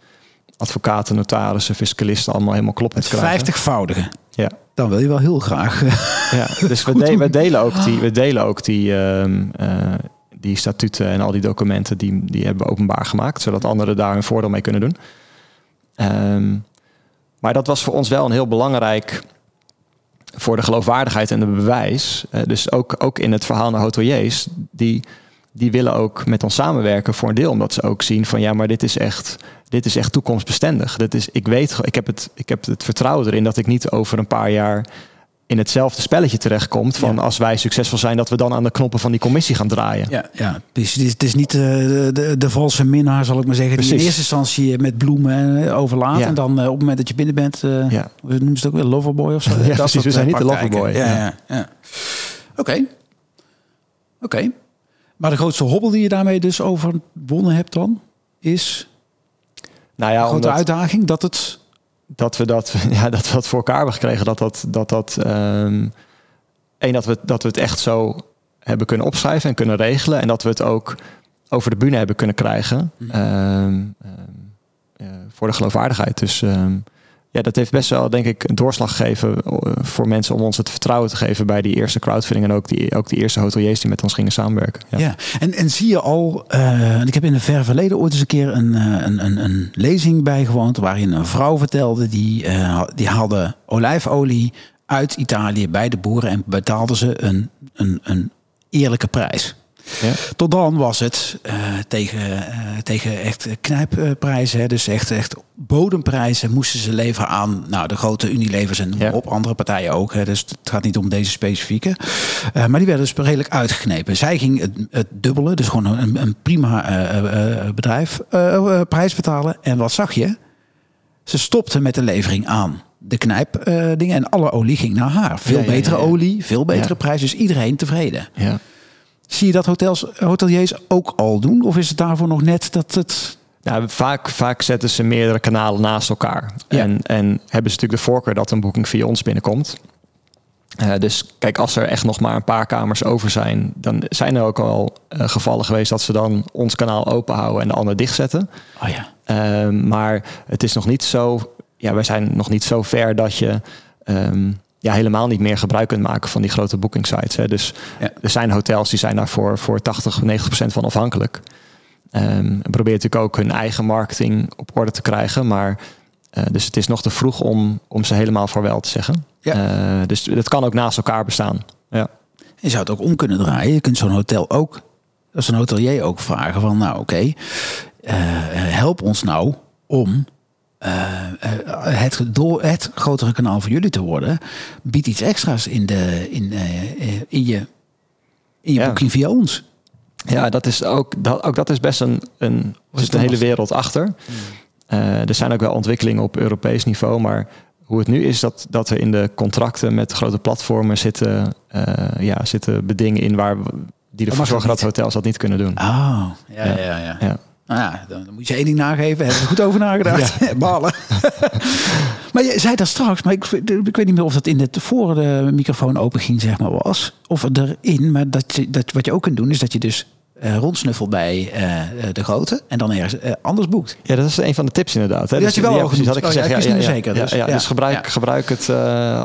advocaten, notarissen, fiscalisten allemaal helemaal kloppend te krijgen. vijftigvoudige. Ja. Dan wil je wel heel graag. Ja, dus we, [LAUGHS] de- we delen ook die, we delen ook die, ehm, eh, die statuten en al die documenten, die, die hebben we openbaar gemaakt, zodat anderen daar hun voordeel mee kunnen doen. Ehm, maar dat was voor ons wel een heel belangrijk voor de geloofwaardigheid en de bewijs. Eh, dus ook, ook in het verhaal naar hoteliers, die, die willen ook met ons samenwerken voor een deel, omdat ze ook zien van ja, maar dit is echt, dit is echt toekomstbestendig. Dit is, ik weet, ik heb, het, ik heb het vertrouwen erin dat ik niet over een paar jaar in hetzelfde spelletje terechtkomt. Van Ja. als wij succesvol zijn, dat we dan aan de knoppen van die commissie gaan draaien. Ja, ja. Dus het is, het is niet eh, de, de, de valse minnaar, zal ik maar zeggen. Die in Precies. eerste instantie met bloemen eh, overlaat. Ja. En dan eh, op het moment dat je binnen bent, eh Ja. noemen ze het ook weer, loverboy of zo? [LAUGHS] Ja, Dat precies. We zijn eh, niet de loverboy. Ja, Ja. Oké. Oké. Maar de grootste hobbel die je daarmee dus overwonnen hebt dan, is Nou een ja, grote omdat, uitdaging dat het... dat we dat, [LAUGHS] ja, dat we dat voor elkaar hebben gekregen. Dat dat, dat, dat één, dat we, dat we het echt zo hebben kunnen opschrijven en kunnen regelen. En dat we het ook over de bühne hebben kunnen krijgen. Mhm. ehm, ehm, eh, voor de geloofwaardigheid. Dus ja, dat heeft best wel, denk ik, een doorslag gegeven eh, voor mensen om ons het vertrouwen te geven bij die eerste crowdfunding. En ook die, ook die eerste hoteliers die met ons gingen samenwerken. Ja. En, en zie je al, en ik heb in het ver verleden ooit eens een keer een, eh, een, een, een lezing bijgewoond waarin een vrouw vertelde die, eh, die haalde olijfolie uit Italië bij de boeren en betaalde ze een, een, een eerlijke prijs. Ja. Tot dan was het eh, tegen, eh, tegen echt knijpprijzen, hè, dus echt, echt bodemprijzen moesten ze leveren aan nou, de grote Unilevers en Ja. op, andere partijen ook. Hè, dus het gaat niet om deze specifieke. Eh, maar die werden dus redelijk uitgeknepen. Zij ging het, het dubbele, dus gewoon een, een prima bedrijf, prijs betalen. En wat zag je? Ze stopte met de levering aan de knijp eh, dingen en alle olie ging naar haar. Veel Ja, betere ja, ja. olie, veel betere prijs, dus iedereen tevreden. Ja. Zie je dat hotels, hoteliers ook al doen? Of is het daarvoor nog net dat het... Nou, vaak, vaak zetten ze meerdere kanalen naast elkaar. Ja. En, en hebben ze natuurlijk de voorkeur dat een boeking via ons binnenkomt. Eh, dus kijk, als er echt nog maar een paar kamers over zijn, dan zijn er ook al eh, gevallen geweest dat ze dan ons kanaal open houden en de ander dichtzetten. Oh ja. Ehm, maar het is nog niet zo. Ja, wij zijn nog niet zo ver dat je ehm, ja, helemaal niet meer gebruik kunt maken van die grote booking sites. Hè. Dus Ja. er zijn hotels die zijn daarvoor voor 80, 90 procent van afhankelijk. Ehm en probeert natuurlijk ook hun eigen marketing op orde te krijgen. Maar eh, dus het is nog te vroeg om, om ze helemaal vaarwel te zeggen. Ja. Eh, dus het kan ook naast elkaar bestaan. Ja. Je zou het ook om kunnen draaien. Je kunt zo'n hotel ook, als een hotelier ook vragen van, nou oké, eh, help ons nou om het, door het grotere kanaal voor jullie te worden. Bied iets extra's in, de, in, eh, eh, in je, in je Ja. boeking via ons. Ja, dat is ook, dat, ook dat is best een, een, zit een hele wereld achter. Eh, er zijn ook wel ontwikkelingen op Europees niveau, maar hoe het nu is dat, dat er in de contracten met grote platformen zitten, eh, ja, zitten bedingen in waar we- die ervoor dat zorgen dat niet. hotels dat niet kunnen doen. Oh, ja, Ja. ja, ja. Ja. Nou ja, dan, moet je één ding nageven. Hebben ze goed over nagedacht? [LAUGHS] [LAUGHS] Balen. [LAUGHS] maar je zei dat straks, maar ik, ik weet niet meer of dat in het voor de microfoon open ging, zeg maar, was. Of erin. Maar dat, je, dat wat je ook kunt doen, is dat je dus uh, rondsnuffelt bij uh, de grote en dan ergens uh, anders boekt. Ja, dat is een van de tips inderdaad. Hè? Dat dus, je wel ja, al precies, had ik oh, gezegd. ja, ja, ja, zeker. Ja, Dus, dus gebruik, gebruik het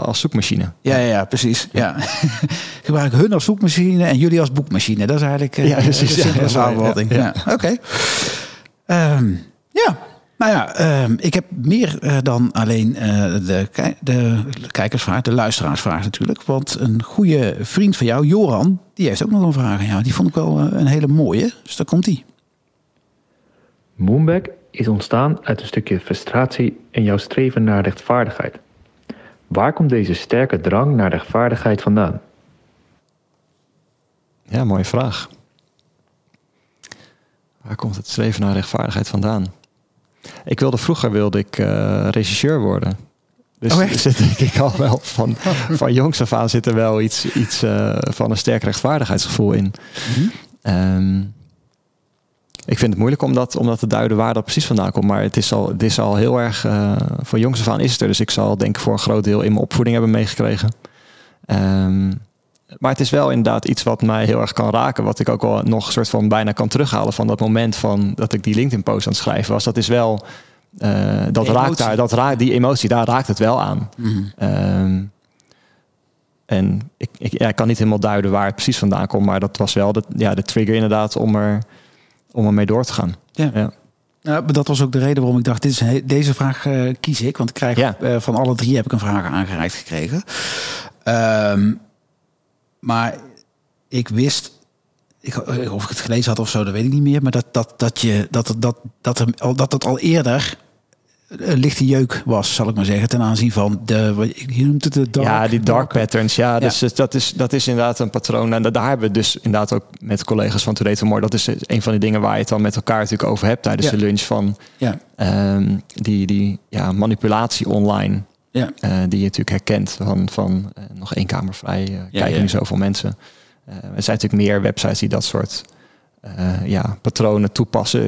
als zoekmachine. Ja, ja, ja precies. Ja. [LAUGHS] gebruik hun als zoekmachine en jullie als boekmachine. Dat is eigenlijk ja, precies. de samenvatting. Ja, Oké. Okay. Um, ja, nou ja, um, ik heb meer uh, dan alleen uh, de, de kijkersvraag, de luisteraarsvraag natuurlijk. Want een goede vriend van jou, Joran, die heeft ook nog een vraag aan jou. Die vond ik wel uh, een hele mooie. Dus daar komt die. Moonback is ontstaan uit een stukje frustratie en jouw streven naar rechtvaardigheid. Waar komt deze sterke drang naar rechtvaardigheid vandaan? Ja, mooie vraag. Waar komt het streven naar rechtvaardigheid vandaan? Ik wilde vroeger wilde ik uh, regisseur worden. Dus oh, er zit [LAUGHS] denk ik al wel van, van jongs af aan zit er wel iets, iets uh, van een sterk rechtvaardigheidsgevoel in. Mm -hmm. um, ik vind het moeilijk om dat, om dat te duiden waar dat precies vandaan komt. Maar het is al, het is al heel erg, uh, van jongs af aan is het er. Dus ik zal denk ik voor een groot deel in mijn opvoeding hebben meegekregen. Um, maar het is wel inderdaad iets wat mij heel erg kan raken. Wat ik ook wel nog een soort van bijna kan terughalen van dat moment van dat ik die LinkedIn-post aan het schrijven was. Dat is wel. Uh, dat raakt daar, dat raakt, die emotie, daar raakt het wel aan. Mm -hmm. um, en ik, ik, ja, ik kan niet helemaal duiden waar het precies vandaan komt, maar dat was wel de, ja, de trigger inderdaad om er, om ermee door te gaan. Ja. ja. Nou, dat was ook de reden waarom ik dacht, dit is, deze vraag uh, kies ik. Want ik krijg Ja. uh, van alle drie heb ik een vraag aangereikt gekregen. Um, maar ik wist, ik, of ik het gelezen had of zo, dat weet ik niet meer. Maar dat, dat, dat, je, dat, dat, dat, er, dat het al eerder een lichte jeuk was, zal ik maar zeggen, ten aanzien van de, je noemt het de dark, ja, die dark, patterns. Ja, dus ja. dat, is, dat is inderdaad een patroon. En daar hebben we dus inderdaad ook met collega's van Today Tomorrow. Dat is een van de dingen waar je het dan met elkaar natuurlijk over hebt tijdens Ja. de lunch van Ja. um, die, die ja, manipulatie online. Ja. Uh, die je natuurlijk herkent van, van uh, nog één kamer vrij, uh, Ja, kijken nu zoveel mensen. Er zijn natuurlijk meer websites die dat soort ja, patronen toepassen.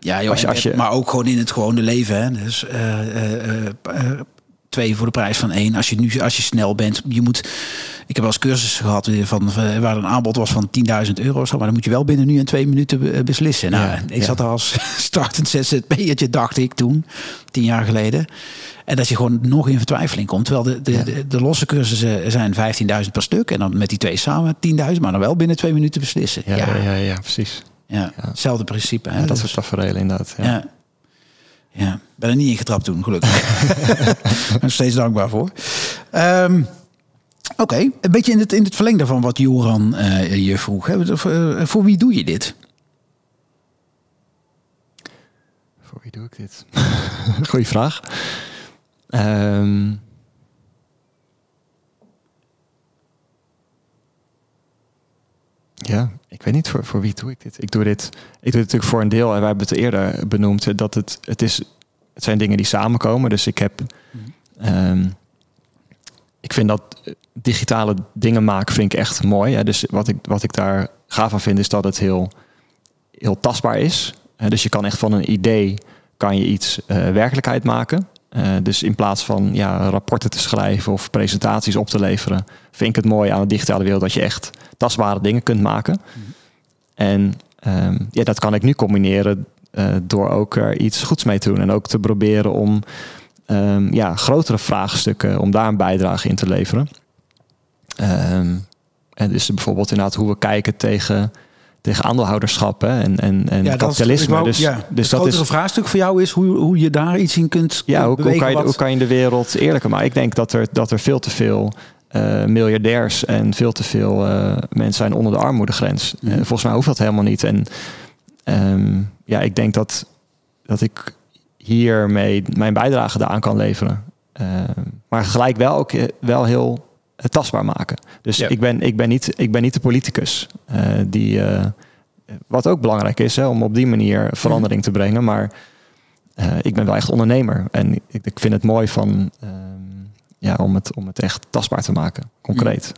Ja, joh, Als je- en- als je- maar ook gewoon in het gewone leven. Hè. Dus eh, eh, eh, eh, twee voor de prijs van één. Als je nu als je snel bent, je moet. Ik heb wel eens cursussen gehad eh, van, van- waar een aanbod was van 10.000 euro. of Zo, maar dan moet je wel binnen nu en twee minuten be- beslissen. Nou, Ja, ik ja. zat daar als [LAUGHS] startend ZZP'ertje, dacht ik toen, tien jaar geleden. En dat je gewoon nog in vertwijfeling komt. Terwijl de, de, Ja. de, de losse cursussen zijn 15.000 per stuk. En dan met die twee samen 10.000. Maar dan wel binnen twee minuten beslissen. ja, Ja, ja, precies. ja. hetzelfde principe. Hè? Dat Dus- soort tafereelen inderdaad. Ja. Ja. Ben er niet in getrapt toen, gelukkig. [LAUGHS] ben er steeds dankbaar voor. Ehm, Oké, een beetje in het, in het verlengde van wat Joran eh, je vroeg. Hè. Voor, eh, voor wie doe je dit? Voor wie doe ik dit? [LAUGHS] Goeie vraag. Ehm, ja, ik weet niet voor, voor wie doe ik dit. Ik doe dit. Ik doe dit natuurlijk voor een deel, en we hebben het eerder benoemd, dat het, het is. Het zijn dingen die samenkomen. Dus ik heb. ehm, ik vind dat eh, digitale dingen maken vind ik echt mooi. Hè. Dus wat ik, wat ik daar gaaf aan vind, is dat het heel, heel tastbaar is. Dus je kan echt van een idee kan je iets eh, werkelijkheid maken. Eh, dus in plaats van ja, rapporten te schrijven of presentaties op te leveren, vind ik het mooi aan de digitale wereld dat je echt tastbare dingen kunt maken. En ehm, ja, dat kan ik nu combineren eh, door ook er iets goeds mee te doen en ook te proberen om ehm, ja, grotere vraagstukken, om daar een bijdrage in te leveren. Ehm, en dus bijvoorbeeld inderdaad hoe we kijken tegen, tegen aandeelhouderschap hè, en, en, en kapitalisme. wou- dus ja, dus het dat grotere is, vraagstuk voor jou is hoe, hoe je daar iets in kunt ja, hoe, hoe, bewegen. kan je, wat- hoe kan je de wereld eerlijker maken? Ik denk dat er, dat er veel te veel eh, miljardairs en veel te veel eh, mensen zijn onder de armoedegrens. Volgens mij hoeft dat helemaal niet. En ehm, ja, ik denk dat, dat ik hiermee mijn bijdrage daaraan kan leveren. Ehm, maar gelijk wel ook eh, wel heel tastbaar maken. Dus Ja. ik, ben, ik, ben niet, ik ben niet de politicus eh, die. eh, wat ook belangrijk is, hè, om op die manier verandering te brengen. Maar eh, ik ben wel echt ondernemer. En ik, ik vind het mooi van, ehm, ja, om, het, om het echt tastbaar te maken. Concreet.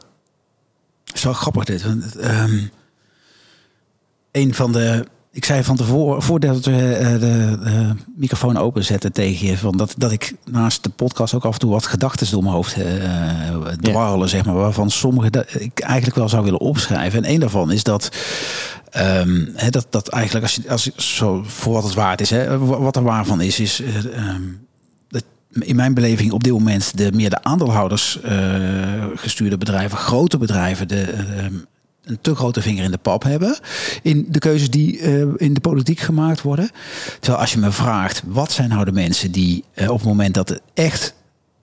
Is wel grappig dit. Want, ehm, een van de ik zei van tevoren, voordat we uh, de, de, microfoon openzetten tegen je, van dat, dat ik naast de podcast ook af en toe wat gedachten door mijn hoofd uh, dwarrelen, zeg maar, waarvan sommige dat ik eigenlijk wel zou willen opschrijven. En een daarvan is dat, um, hè, dat, dat eigenlijk, als je, als je, zo voor wat het waard is, hè, wat er waar van is, is um, dat in mijn beleving op dit moment de meer de aandeelhouders gestuurde bedrijven, grote bedrijven, de een te grote vinger in de pap hebben in de keuzes die uh, in de politiek gemaakt worden. Terwijl als je me vraagt, wat zijn nou de mensen die uh, op het moment dat het echt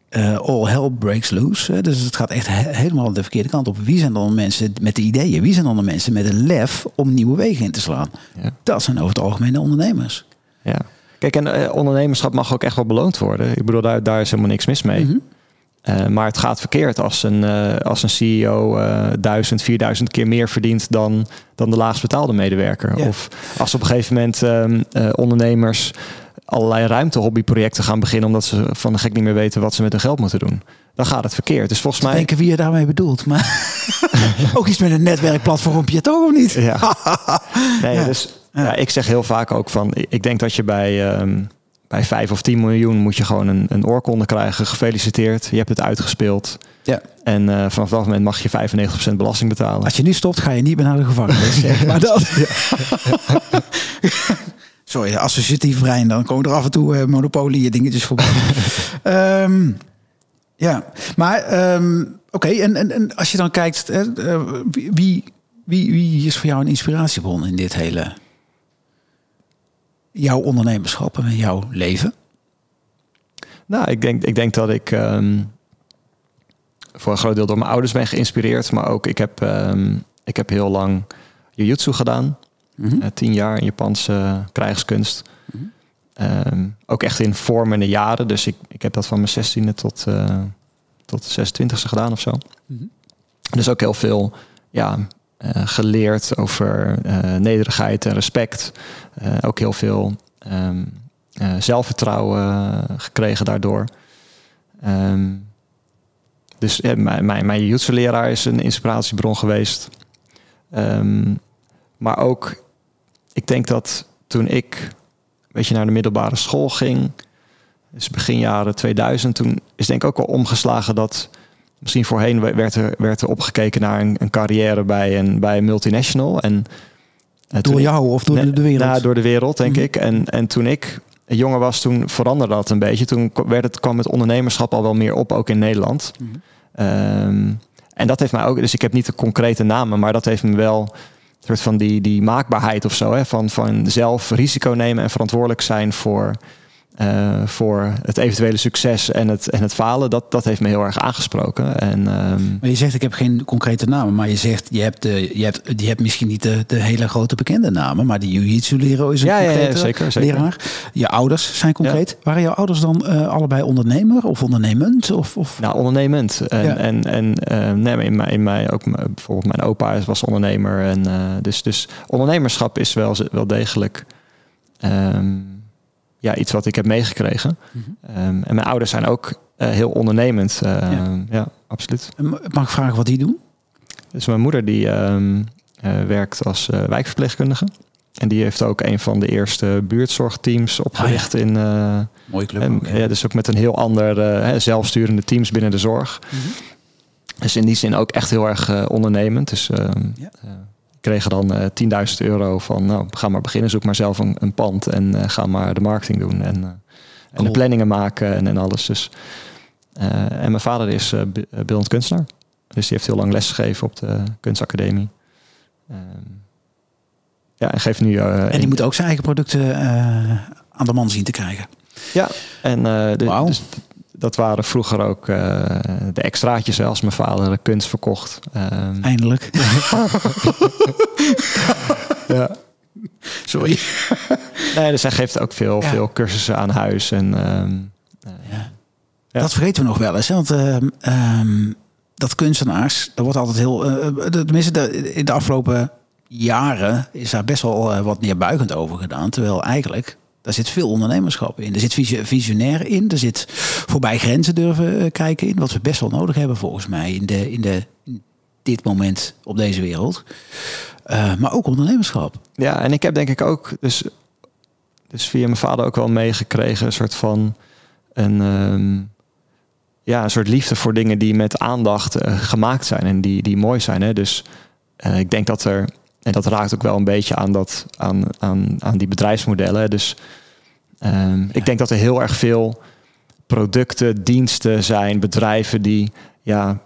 uh, all hell breaks loose, dus het gaat echt he helemaal de verkeerde kant op. Wie zijn dan de mensen met de ideeën? Wie zijn dan de mensen met een lef om nieuwe wegen in te slaan? Ja. Dat zijn over het algemeen de ondernemers. Ja. Kijk, en ondernemerschap mag ook echt wel beloond worden. Ik bedoel, daar, daar is helemaal niks mis mee. Mm -hmm. Uh, maar het gaat verkeerd als een, uh, als een CEO uh, 1000, 4000 keer meer verdient dan, dan de laagst betaalde medewerker. Ja. Of als op een gegeven moment um, ondernemers allerlei ruimtehobbyprojecten gaan beginnen omdat ze van de gek niet meer weten wat ze met hun geld moeten doen. Dan gaat het verkeerd. Dus volgens mij. Denken wie je daarmee bedoelt. Maar [LAUGHS] ook iets met een netwerkplatformpje toch of niet? ja. [LAUGHS] Nee, ja. dus ja. ik zeg heel vaak ook van. Ik denk dat je bij. Um, bij 5 of 10 miljoen moet je gewoon een, een oorkonde krijgen. Gefeliciteerd, je hebt het uitgespeeld. Ja. En uh, vanaf dat moment mag je 95% belasting betalen. Als je nu stopt, ga je niet meer naar de gevangenis. [LAUGHS] maar dat... [LAUGHS] Sorry, associatief brein, dan komen er af en toe uh, monopolie dingetjes voorbij. um, [LAUGHS] ja, maar um, oké, okay, en, en, en als je dan kijkt, uh, wie, wie, wie is voor jou een inspiratiebron in dit hele jouw ondernemerschap en jouw leven? Nou, ik denk, ik denk dat ik um, voor een groot deel door mijn ouders ben geïnspireerd. Maar ook, ik heb, um, ik heb heel lang jiu-jitsu gedaan. Mm -hmm. uh, tien jaar in Japanse krijgskunst. Mm -hmm. um, ook echt in vormende jaren. Dus ik, ik heb dat van mijn zestiende tot, uh, tot 26e gedaan of zo. Mm -hmm. Dus ook heel veel ja, geleerd over uh, nederigheid en respect. Uh, ook heel veel um, zelfvertrouwen gekregen daardoor. Um, dus mijn, mijn, mijn jiu-jitsu-leraar is een inspiratiebron geweest. Um, maar ook, ik denk dat toen ik een beetje naar de middelbare school ging, dus begin jaren 2000, toen is denk ik ook wel omgeslagen dat misschien voorheen werd er, werd er opgekeken naar een, een carrière bij een, bij een multinational. En, en door jou of door de wereld? Ja, door de wereld, denk mm -hmm. ik. En, en toen ik jonger was, toen veranderde dat een beetje. Toen werd het, kwam het ondernemerschap al wel meer op, ook in Nederland. Mm -hmm. um, en dat heeft mij ook, dus ik heb niet de concrete namen, maar dat heeft me wel soort van die, die maakbaarheid of zo. Hè, van, van zelf risico nemen en verantwoordelijk zijn voor uh, voor het eventuele succes en het, en het falen, dat, dat heeft me heel erg aangesproken. En, um... Maar je zegt, ik heb geen concrete namen, maar je zegt, je hebt, de, je hebt, je hebt misschien niet de, de hele grote bekende namen, maar die jiu-jitsu-leraar is een ja, concrete ja, ja, zeker, zeker. leraar. Je ouders zijn concreet. Waren jouw ouders dan uh, allebei ondernemer of ondernemend? Of, of? Nou, ondernemend. En, en, en uh, nee, in mij, in mij ook bijvoorbeeld mijn opa was ondernemer. En, dus, dus ondernemerschap is wel, wel degelijk... Um, ja, iets wat ik heb meegekregen. Mm -hmm. um, en mijn ouders zijn ook uh, heel ondernemend. Uh, ja. ja. absoluut. Mag ik vragen wat die doen? Dus mijn moeder die um, uh, werkt als wijkverpleegkundige. En die heeft ook een van de eerste buurtzorgteams opgericht ah, ja. in... Mooie club en, ook, ja. dus ook met een heel ander zelfsturende teams binnen de zorg. Mm -hmm. Dus in die zin ook echt heel erg ondernemend. Dus ja kregen dan uh, 10.000 euro van, nou, ga maar beginnen, zoek maar zelf een, een pand en uh, ga maar de marketing doen en, uh, en de planningen maken en, en alles. Dus, en mijn vader is beeldend kunstenaar, dus die heeft heel lang lesgegeven op de kunstacademie. ja, en geeft nu. en die in, moet ook zijn eigen producten aan de man zien te krijgen. Ja, en de, wow. dus dat waren vroeger ook uh, de extraatjes als mijn vader de kunst verkocht. Um... Eindelijk. [LAUGHS] ja. Sorry. nee, dus hij geeft ook veel, ja. veel cursussen aan huis. En, um, uh, ja. ja. Dat vergeten we nog wel eens. Hè? Want um, dat kunstenaars, dat wordt altijd heel... Uh, tenminste, de, in de afgelopen jaren is daar best wel wat neerbuigend over gedaan. Terwijl eigenlijk daar zit veel ondernemerschap in. Er zit visionair in. Er zit voorbij grenzen durven kijken in. Wat we best wel nodig hebben volgens mij in de, in de dit moment op deze wereld. Uh, maar ook ondernemerschap. Ja, en ik heb denk ik ook dus, dus via mijn vader ook wel meegekregen, een soort van een, um, ja, een soort liefde voor dingen die met aandacht uh, gemaakt zijn en die, die mooi zijn. Hè? Dus ik denk dat er, en dat raakt ook wel een beetje aan, dat, aan, aan, aan die bedrijfsmodellen. Dus um, ik denk dat er heel erg veel producten, diensten zijn, bedrijven die ja,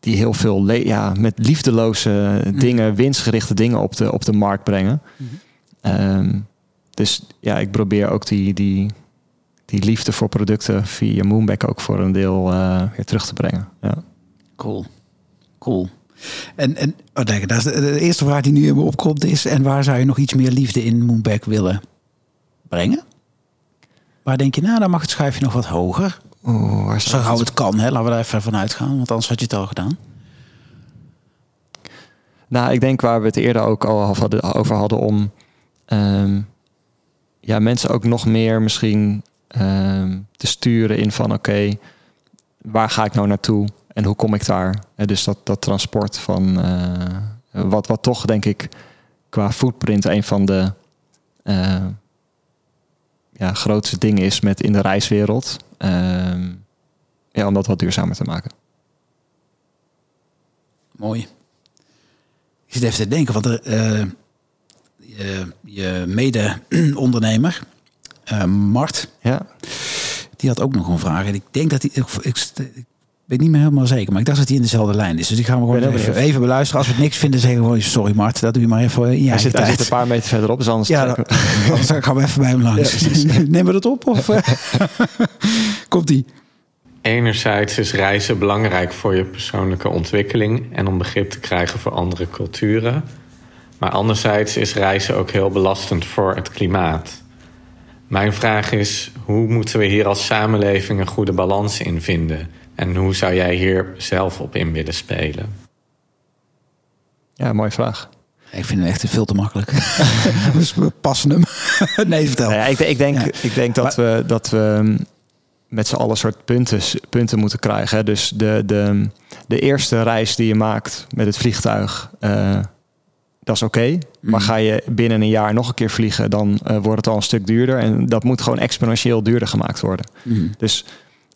die heel veel ja, met liefdeloze mhm. dingen, winstgerichte dingen op de, op de markt brengen. Mhm. Um, dus ja, ik probeer ook die, die, die liefde voor producten via Moonback ook voor een deel uh, weer terug te brengen. Ja. Cool. Cool. En, en oh, denk, dat is de, de, eerste vraag die nu in me opkomt is: en waar zou je nog iets meer liefde in Moonback willen brengen? Waar denk je, nou, dan mag het schuifje nog wat hoger. Oh, Zo gauw het kan, hè? laten we daar even vanuit gaan, want anders had je het al gedaan. Nou, ik denk waar we het eerder ook al over hadden om um, ja, mensen ook nog meer misschien um, te sturen in van oké, waar ga ik nou naartoe en hoe kom ik daar? dus dat, dat transport van uh, wat, wat toch denk ik qua footprint een van de uh, ja, grootste dingen is met in de reiswereld. Uh, ja, om dat wat duurzamer te maken. Mooi. Ik zit even te denken, want er, uh, je, je mede-ondernemer, Mart, ja. die had ook nog een vraag. En ik denk dat hij, ik, ik, weet niet meer helemaal zeker, maar ik dacht dat hij in dezelfde lijn is. Dus ik ga hem gewoon even, even, beluisteren. Als we het niks vinden, zeggen we gewoon, sorry Mart, dat doe je maar even in je hij zit, hij zit een paar meter verderop, dus anders, ja, dan, [LAUGHS] anders gaan we even bij hem langs. Ja, [LAUGHS] Nemen we dat op? Of eh? [LAUGHS] komt die? Enerzijds is reizen belangrijk voor je persoonlijke ontwikkeling en om begrip te krijgen voor andere culturen. Maar anderzijds is reizen ook heel belastend voor het klimaat. Mijn vraag is: hoe moeten we hier als samenleving een goede balans in vinden? En hoe zou jij hier zelf op in willen spelen? Ja, mooie vraag. Ik vind het echt veel te makkelijk. dus we passen hem. nee, vertel. Nou ja, ik, ik, denk, ik denk dat, we, dat we met z'n allen soort punten, punten moeten krijgen. Dus de, de, de eerste reis die je maakt met het vliegtuig, uh, dat is oké. Maar mhm. ga je binnen een jaar nog een keer vliegen, dan uh, wordt het al een stuk duurder. En dat moet gewoon exponentieel duurder gemaakt worden. Mm. Dus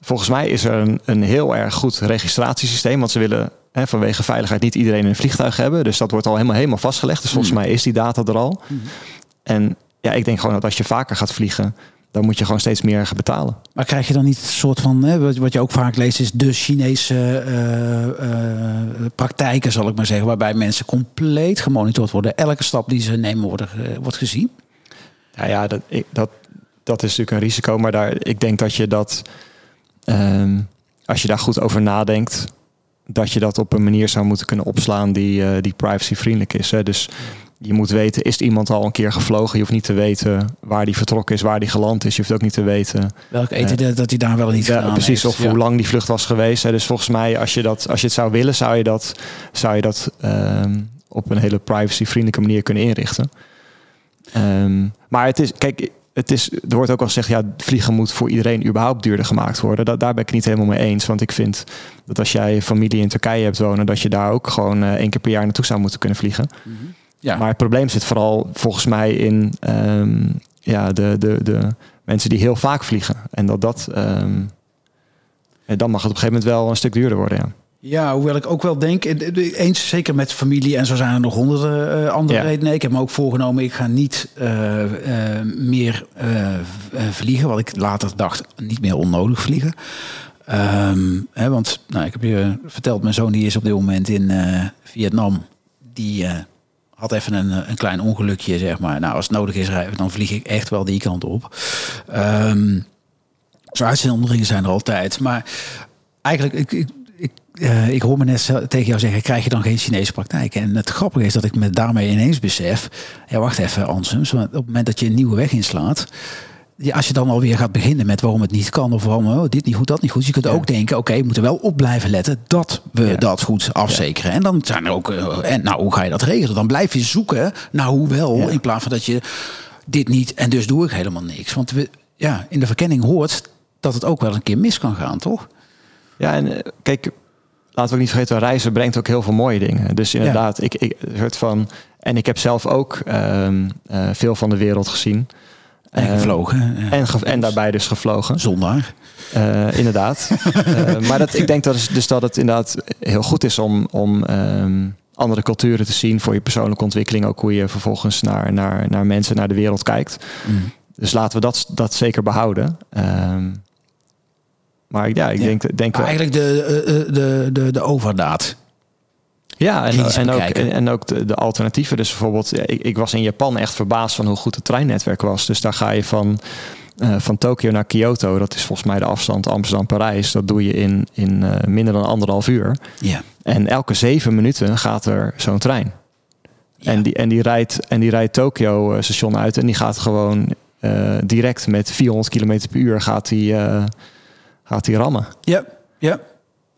volgens mij is er een, een heel erg goed registratiesysteem. Want ze willen hè, vanwege veiligheid niet iedereen een vliegtuig hebben. Dus dat wordt al helemaal, helemaal vastgelegd. Dus volgens mhm. mij is die data er al. Mhm. En ja, ik denk gewoon dat als je vaker gaat vliegen, dan moet je gewoon steeds meer gaan betalen. Maar krijg je dan niet een soort van, hè, wat je ook vaak leest, is de Chinese uh, uh, praktijken, zal ik maar zeggen, waarbij mensen compleet gemonitord worden. Elke stap die ze nemen wordt, wordt gezien. Ja, ja dat, ik, dat, dat is natuurlijk een risico, maar daar, ik denk dat je dat, uh, als je daar goed over nadenkt, dat je dat op een manier zou moeten kunnen opslaan die, die privacyvriendelijk is. Hè. Dus je moet weten, is iemand al een keer gevlogen? Je hoeft niet te weten waar die vertrokken is, waar die geland is. Je hoeft ook niet te weten. Welk eten uh, dat hij daar wel niet ja, Precies, of hoe lang die vlucht was geweest. Hè. Dus volgens mij, als je, dat, als je het zou willen, zou je dat, zou je dat um, op een hele privacyvriendelijke manier kunnen inrichten. Um, maar het is, kijk, het is, er wordt ook al gezegd, ja, vliegen moet voor iedereen überhaupt duurder gemaakt worden. Dat, daar ben ik niet helemaal mee eens. Want ik vind dat als jij familie in Turkije hebt wonen, dat je daar ook gewoon uh, één keer per jaar naartoe zou moeten kunnen vliegen. Mm -hmm. Ja. Maar het probleem zit vooral volgens mij in um, ja, de, de, de mensen die heel vaak vliegen. En dat dat. Um, dan mag het op een gegeven moment wel een stuk duurder worden. Ja. Ja, hoewel ik ook wel denk, eens zeker met familie en zo zijn er nog honderden uh, andere ja. redenen. Ik heb me ook voorgenomen, ik ga niet uh, uh, meer vliegen, wat ik later dacht, niet meer onnodig vliegen. Um, hè, want nou, ik heb je verteld, mijn zoon die is op dit moment in Vietnam. Die had even een, een klein ongelukje, zeg maar. Nou, als het nodig is, dan vlieg ik echt wel die kant op. Um, zo uitzonderingen zijn er altijd. Maar eigenlijk, ik, ik, uh, ik hoor me net tegen jou zeggen, krijg je dan geen Chinese praktijk? En het grappige is dat ik me daarmee ineens besef, ja wacht even Ansums, op het moment dat je een nieuwe weg inslaat, ja, als je dan alweer gaat beginnen met waarom het niet kan of waarom oh, dit niet goed, dat niet goed. Je kunt ook denken, oké, we moeten wel op blijven letten dat we dat goed afzekeren. En dan zijn er ook, uh, en nou, hoe ga je dat regelen? Dan blijf je zoeken naar hoe wel, in plaats van dat je dit niet en dus doe ik helemaal niks. Want we, ja, in de verkenning hoort dat het ook wel een keer mis kan gaan, toch? Ja, en eh, kijk, laten we ook niet vergeten, reizen brengt ook heel veel mooie dingen. Dus inderdaad, ik, ik soort van. En ik heb zelf ook ehm, eh, veel van de wereld gezien. En Eh, gevlogen. En, ge- en daarbij dus gevlogen. Zondag. Eh, inderdaad. [LAUGHS] Eh, maar dat, ik denk dat, is, dus dat het inderdaad heel goed is om, om ehm, andere culturen te zien voor je persoonlijke ontwikkeling. Ook hoe je vervolgens naar, naar, naar mensen, naar de wereld kijkt. Mm. Dus laten we dat, dat zeker behouden. Ehm, maar ja, ik denk, denk eigenlijk de, eh, eh, de, de, de overdaad. Ja, en, kritisch en, ook, en, ook de, de alternatieven. Dus bijvoorbeeld, ik, ik was in Japan echt verbaasd van hoe goed het treinnetwerk was. Dus daar ga je van, eh, van Tokio naar Kyoto. Dat is volgens mij de afstand Amsterdam-Parijs. Dat doe je in, in eh, minder dan anderhalf uur. Ja. En elke zeven minuten gaat er zo'n trein. Ja. En, die, en, die rijdt, en die rijdt Tokio eh, station uit. En die gaat gewoon eh, direct met 400 km per uur gaat die, eh, gaat die rammen. Ja, ja.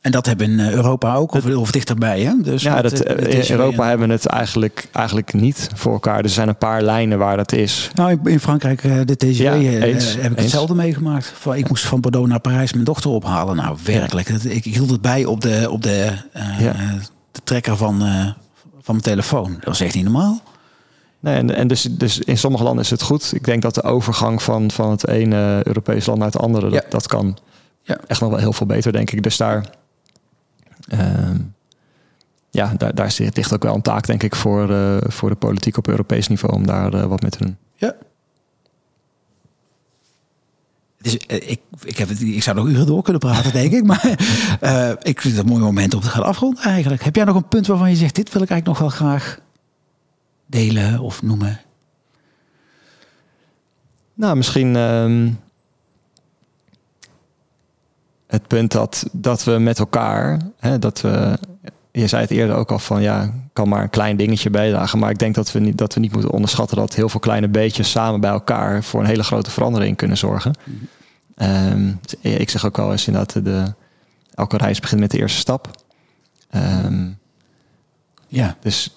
En dat hebben in eh, Europa ook, of, of dichterbij. Hè? Dus Ja, dat, eh, eh, in Europa weer- hebben we het eigenlijk, eigenlijk niet voor elkaar. Er zijn een paar lijnen waar dat is. Nou, in- Frankrijk, de TGV, Ja, eens, heb ik hetzelfde meegemaakt. Van, ik moest van Bordeaux naar Parijs mijn dochter ophalen. Nou, werkelijk. Ik, hield het bij op de, op de, Ja. de trekker van, van mijn telefoon. Dat was echt niet normaal. Nee, en en dus, dus in sommige landen is het goed. Ik denk dat de overgang van, van het ene Europees land naar het andere, Ja. dat, dat kan Ja. echt nog wel heel veel beter, denk ik. Dus daar, ehm, ja, daar, daar zit- ligt ook wel een taak, denk ik, voor, eh, voor de politiek op Europees niveau om daar eh, wat mee te doen. Ja. Dus, ik, ik, heb het, ik zou nog uren door kunnen praten, denk ik. Maar [LAUGHS] eh, ik vind het een mooi moment om te gaan afronden eigenlijk. Heb jij nog een punt waarvan je zegt... dit wil ik eigenlijk nog wel graag delen of noemen? Nou, misschien ehm, het punt dat, dat we met elkaar, hè, dat we, je zei het eerder ook al van ja, kan maar een klein dingetje bijdragen. Maar ik denk dat we niet, dat we niet moeten onderschatten dat heel veel kleine beetjes samen bij elkaar voor een hele grote verandering kunnen zorgen. Ehm, ik zeg ook wel eens inderdaad, de, elke reis begint met de eerste stap. Ehm, Ja, dus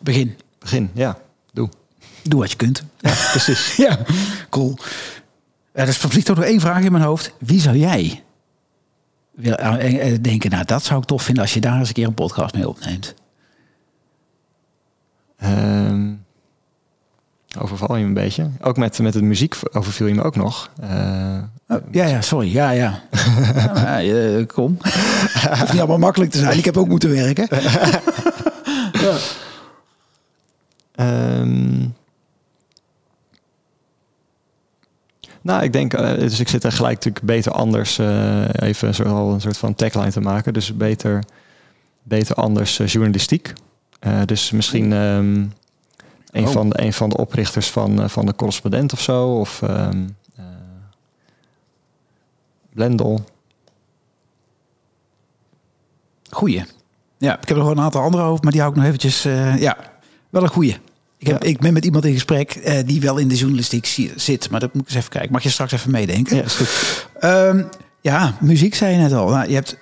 begin. begin, ja, doe. Doe wat je kunt. Precies. [LAUGHS] Ja, cool. Er is vliegt toch nog één vraag in mijn hoofd. Wie zou jij willen, eh, eh, denken, nou dat zou ik tof vinden als je daar eens een keer een podcast mee opneemt? Ehm, overval je me een beetje. Ook met, met de muziek overviel je me ook nog. Eh, Oh, ja, ja, sorry. Ja, ja. [LAUGHS] ja maar, eh, kom. Het hoeft niet allemaal makkelijk te zijn. Ik heb ook moeten werken. [LAUGHS] ehm, nou, ik denk, eh, dus ik zit er gelijk natuurlijk beter anders, eh, even een soort, al een soort van tagline te maken. Dus beter, beter anders eh, journalistiek. Dus misschien ehm, een, Oh. van de, een van de oprichters van, van de correspondent of zo. Of ehm eh, Blendel. Goeie. Ja, ik heb er nog wel een aantal andere over, maar die hou ik nog eventjes... ja, wel een goeie. Ik, heb, Ja. ik ben met iemand in gesprek eh, die wel in de journalistiek zi- zit. Maar dat moet ik eens even kijken. Mag je straks even meedenken? Ja, is goed. Ehm, ja, muziek zei je net al. Nou, je hebt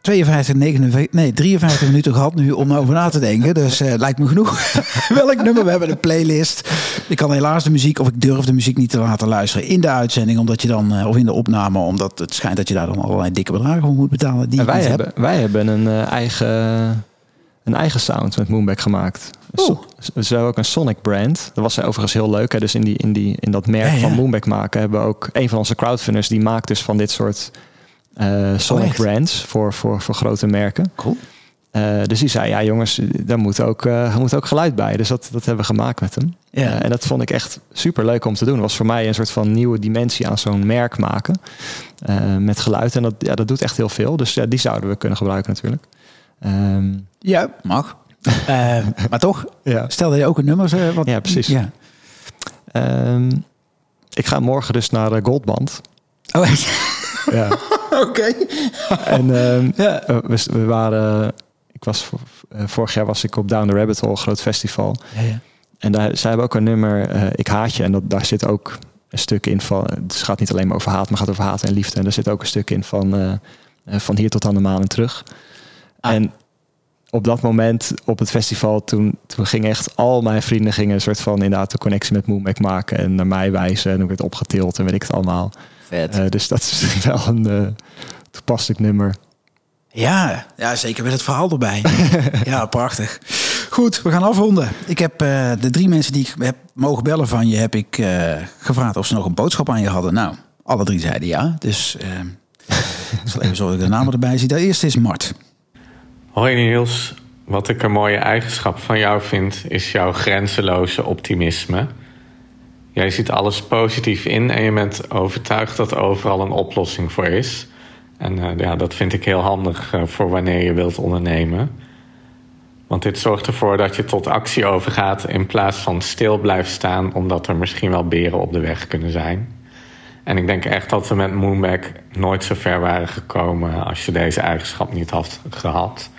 52, 59, nee, 53 minuten gehad nu om over na te denken. Dus eh, lijkt me genoeg. [LAUGHS] Welk nummer? We hebben een playlist. Ik kan helaas de muziek, of ik durf de muziek niet te laten luisteren in de uitzending. Omdat je dan, eh, of in de opname, omdat het schijnt dat je daar dan allerlei dikke bedragen voor moet betalen. Die En wij hebben, wij hebben een, eigen, een eigen sound met Moonback gemaakt. We hebben ook een Sonic brand. Dat was overigens heel leuk. Hè? Dus in, die, in, die, in dat merk Ja, ja. van Moonback maken hebben we ook een van onze crowdfunders die maakt dus van dit soort eh, Sonic echt? brands voor, voor, voor grote merken. Cool. Eh, dus die zei, ja jongens, daar moet ook, er moet ook geluid bij. Dus dat, dat hebben we gemaakt met hem. Ja. En dat vond ik echt super leuk om te doen. Was voor mij een soort van nieuwe dimensie aan zo'n merk maken. met geluid. En dat, ja, dat doet echt heel veel. Dus ja, die zouden we kunnen gebruiken natuurlijk. Ehm, Ja, mag. Eh, [LAUGHS] maar toch, ja. stelde je ook een nummer? eh, wat, Ja, precies. Ja. Ehm, ik ga morgen dus naar eh, Goldband. Oh, echt? Ja. [LAUGHS] Oké. en ehm, Ja. eh, we, we waren... Ik was, vorig jaar was ik op Down the Rabbit Hole, groot festival. Ja, ja. En daar, zij hebben ook een nummer, Ik haat je. En dat, daar zit ook een stuk in van... Het gaat niet alleen maar over haat, maar gaat over haat en liefde. En daar zit ook een stuk in van, van hier tot aan de maan en terug. Ah. En op dat moment op het festival, toen, toen gingen echt al mijn vrienden gingen een soort van inderdaad de connectie met Moonback maken en naar mij wijzen. En ik werd opgetild en weet ik het allemaal. Vet. Eh, dus dat is [LAUGHS] wel een eh, toepasselijk nummer. Ja, ja, zeker met het verhaal erbij. [LAUGHS] ja, prachtig. Goed, we gaan afronden. Ik heb uh, de drie mensen die ik heb mogen bellen van je, heb ik uh, gevraagd of ze nog een boodschap aan je hadden. Nou, alle drie zeiden ja. Dus uh, ik [LAUGHS] zal even zorgen dat ik de namen erbij zie. De eerste is Mart. Hoi Niels. Wat ik een mooie eigenschap van jou vind, is jouw grenzeloze optimisme. Jij ziet alles positief in en je bent overtuigd dat overal een oplossing voor is. En uh, ja, dat vind ik heel handig uh, voor wanneer je wilt ondernemen. Want dit zorgt ervoor dat je tot actie overgaat in plaats van stil blijft staan, omdat er misschien wel beren op de weg kunnen zijn. En ik denk echt dat we met Moonback nooit zo ver waren gekomen als je deze eigenschap niet had gehad.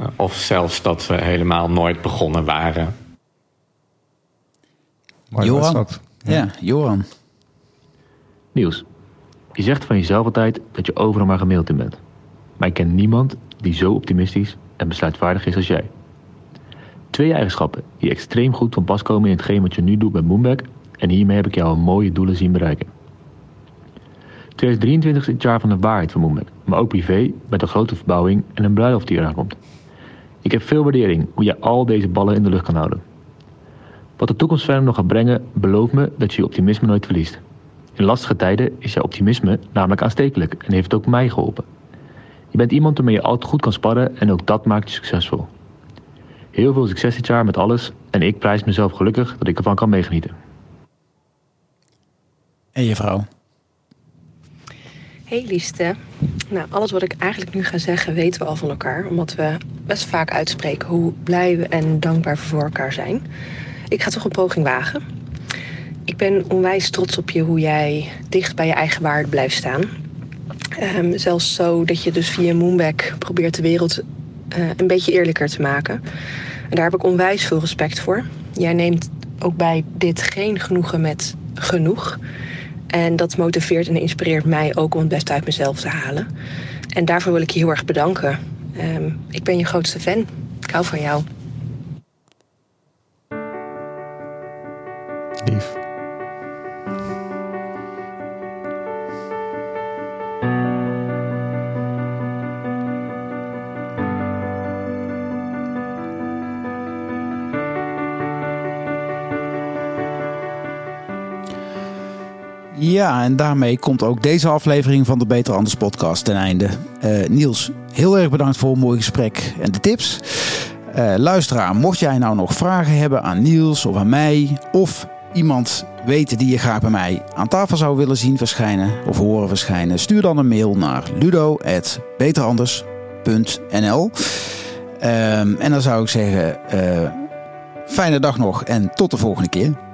Uh, of zelfs dat we helemaal nooit begonnen waren. Johan. Ja. ja, Johan. Niels, je zegt van jezelf altijd dat je overal maar gemaild in bent. Maar ik ken niemand die zo optimistisch en besluitvaardig is als jij. Twee eigenschappen die extreem goed van pas komen in hetgeen wat je nu doet met Moonback en hiermee heb ik jou een mooie doelen zien bereiken. 2023 is het jaar van de waarheid van Moonback, maar ook privé met een grote verbouwing en een bruiloft die eraan komt. Ik heb veel waardering hoe je al deze ballen in de lucht kan houden. Wat de toekomst verder nog gaat brengen, beloof me dat je je optimisme nooit verliest. In lastige tijden is jouw optimisme namelijk aanstekelijk en heeft ook mij geholpen. Je bent iemand waarmee je altijd goed kan sparren en ook dat maakt je succesvol. Heel veel succes dit jaar met alles en ik prijs mezelf gelukkig dat ik ervan kan meegenieten. En je vrouw? Hey liefste. Nou, alles wat ik eigenlijk nu ga zeggen weten we al van elkaar. Omdat we best vaak uitspreken hoe blij we en dankbaar voor elkaar zijn. Ik ga toch een poging wagen. Ik ben onwijs trots op je hoe jij dicht bij je eigen waarde blijft staan. Um, zelfs zo dat je dus via Moonback probeert de wereld uh, een beetje eerlijker te maken. En daar heb ik onwijs veel respect voor. Jij neemt ook bij dit geen genoegen met genoeg. En dat motiveert en inspireert mij ook om het beste uit mezelf te halen. En daarvoor wil ik je heel erg bedanken. Um, ik ben je grootste fan. Ik hou van jou. Lief. En daarmee komt ook deze aflevering van de Beter Anders podcast ten einde. Uh, Niels, heel erg bedankt voor een mooi gesprek en de tips. Uh, luisteraar, mocht jij nou nog vragen hebben aan Niels of aan mij... of iemand weten die je graag bij mij aan tafel zou willen zien verschijnen of horen verschijnen... stuur dan een mail naar ludo.beteranders.nl um, En dan zou ik zeggen, uh, fijne dag nog en tot de volgende keer.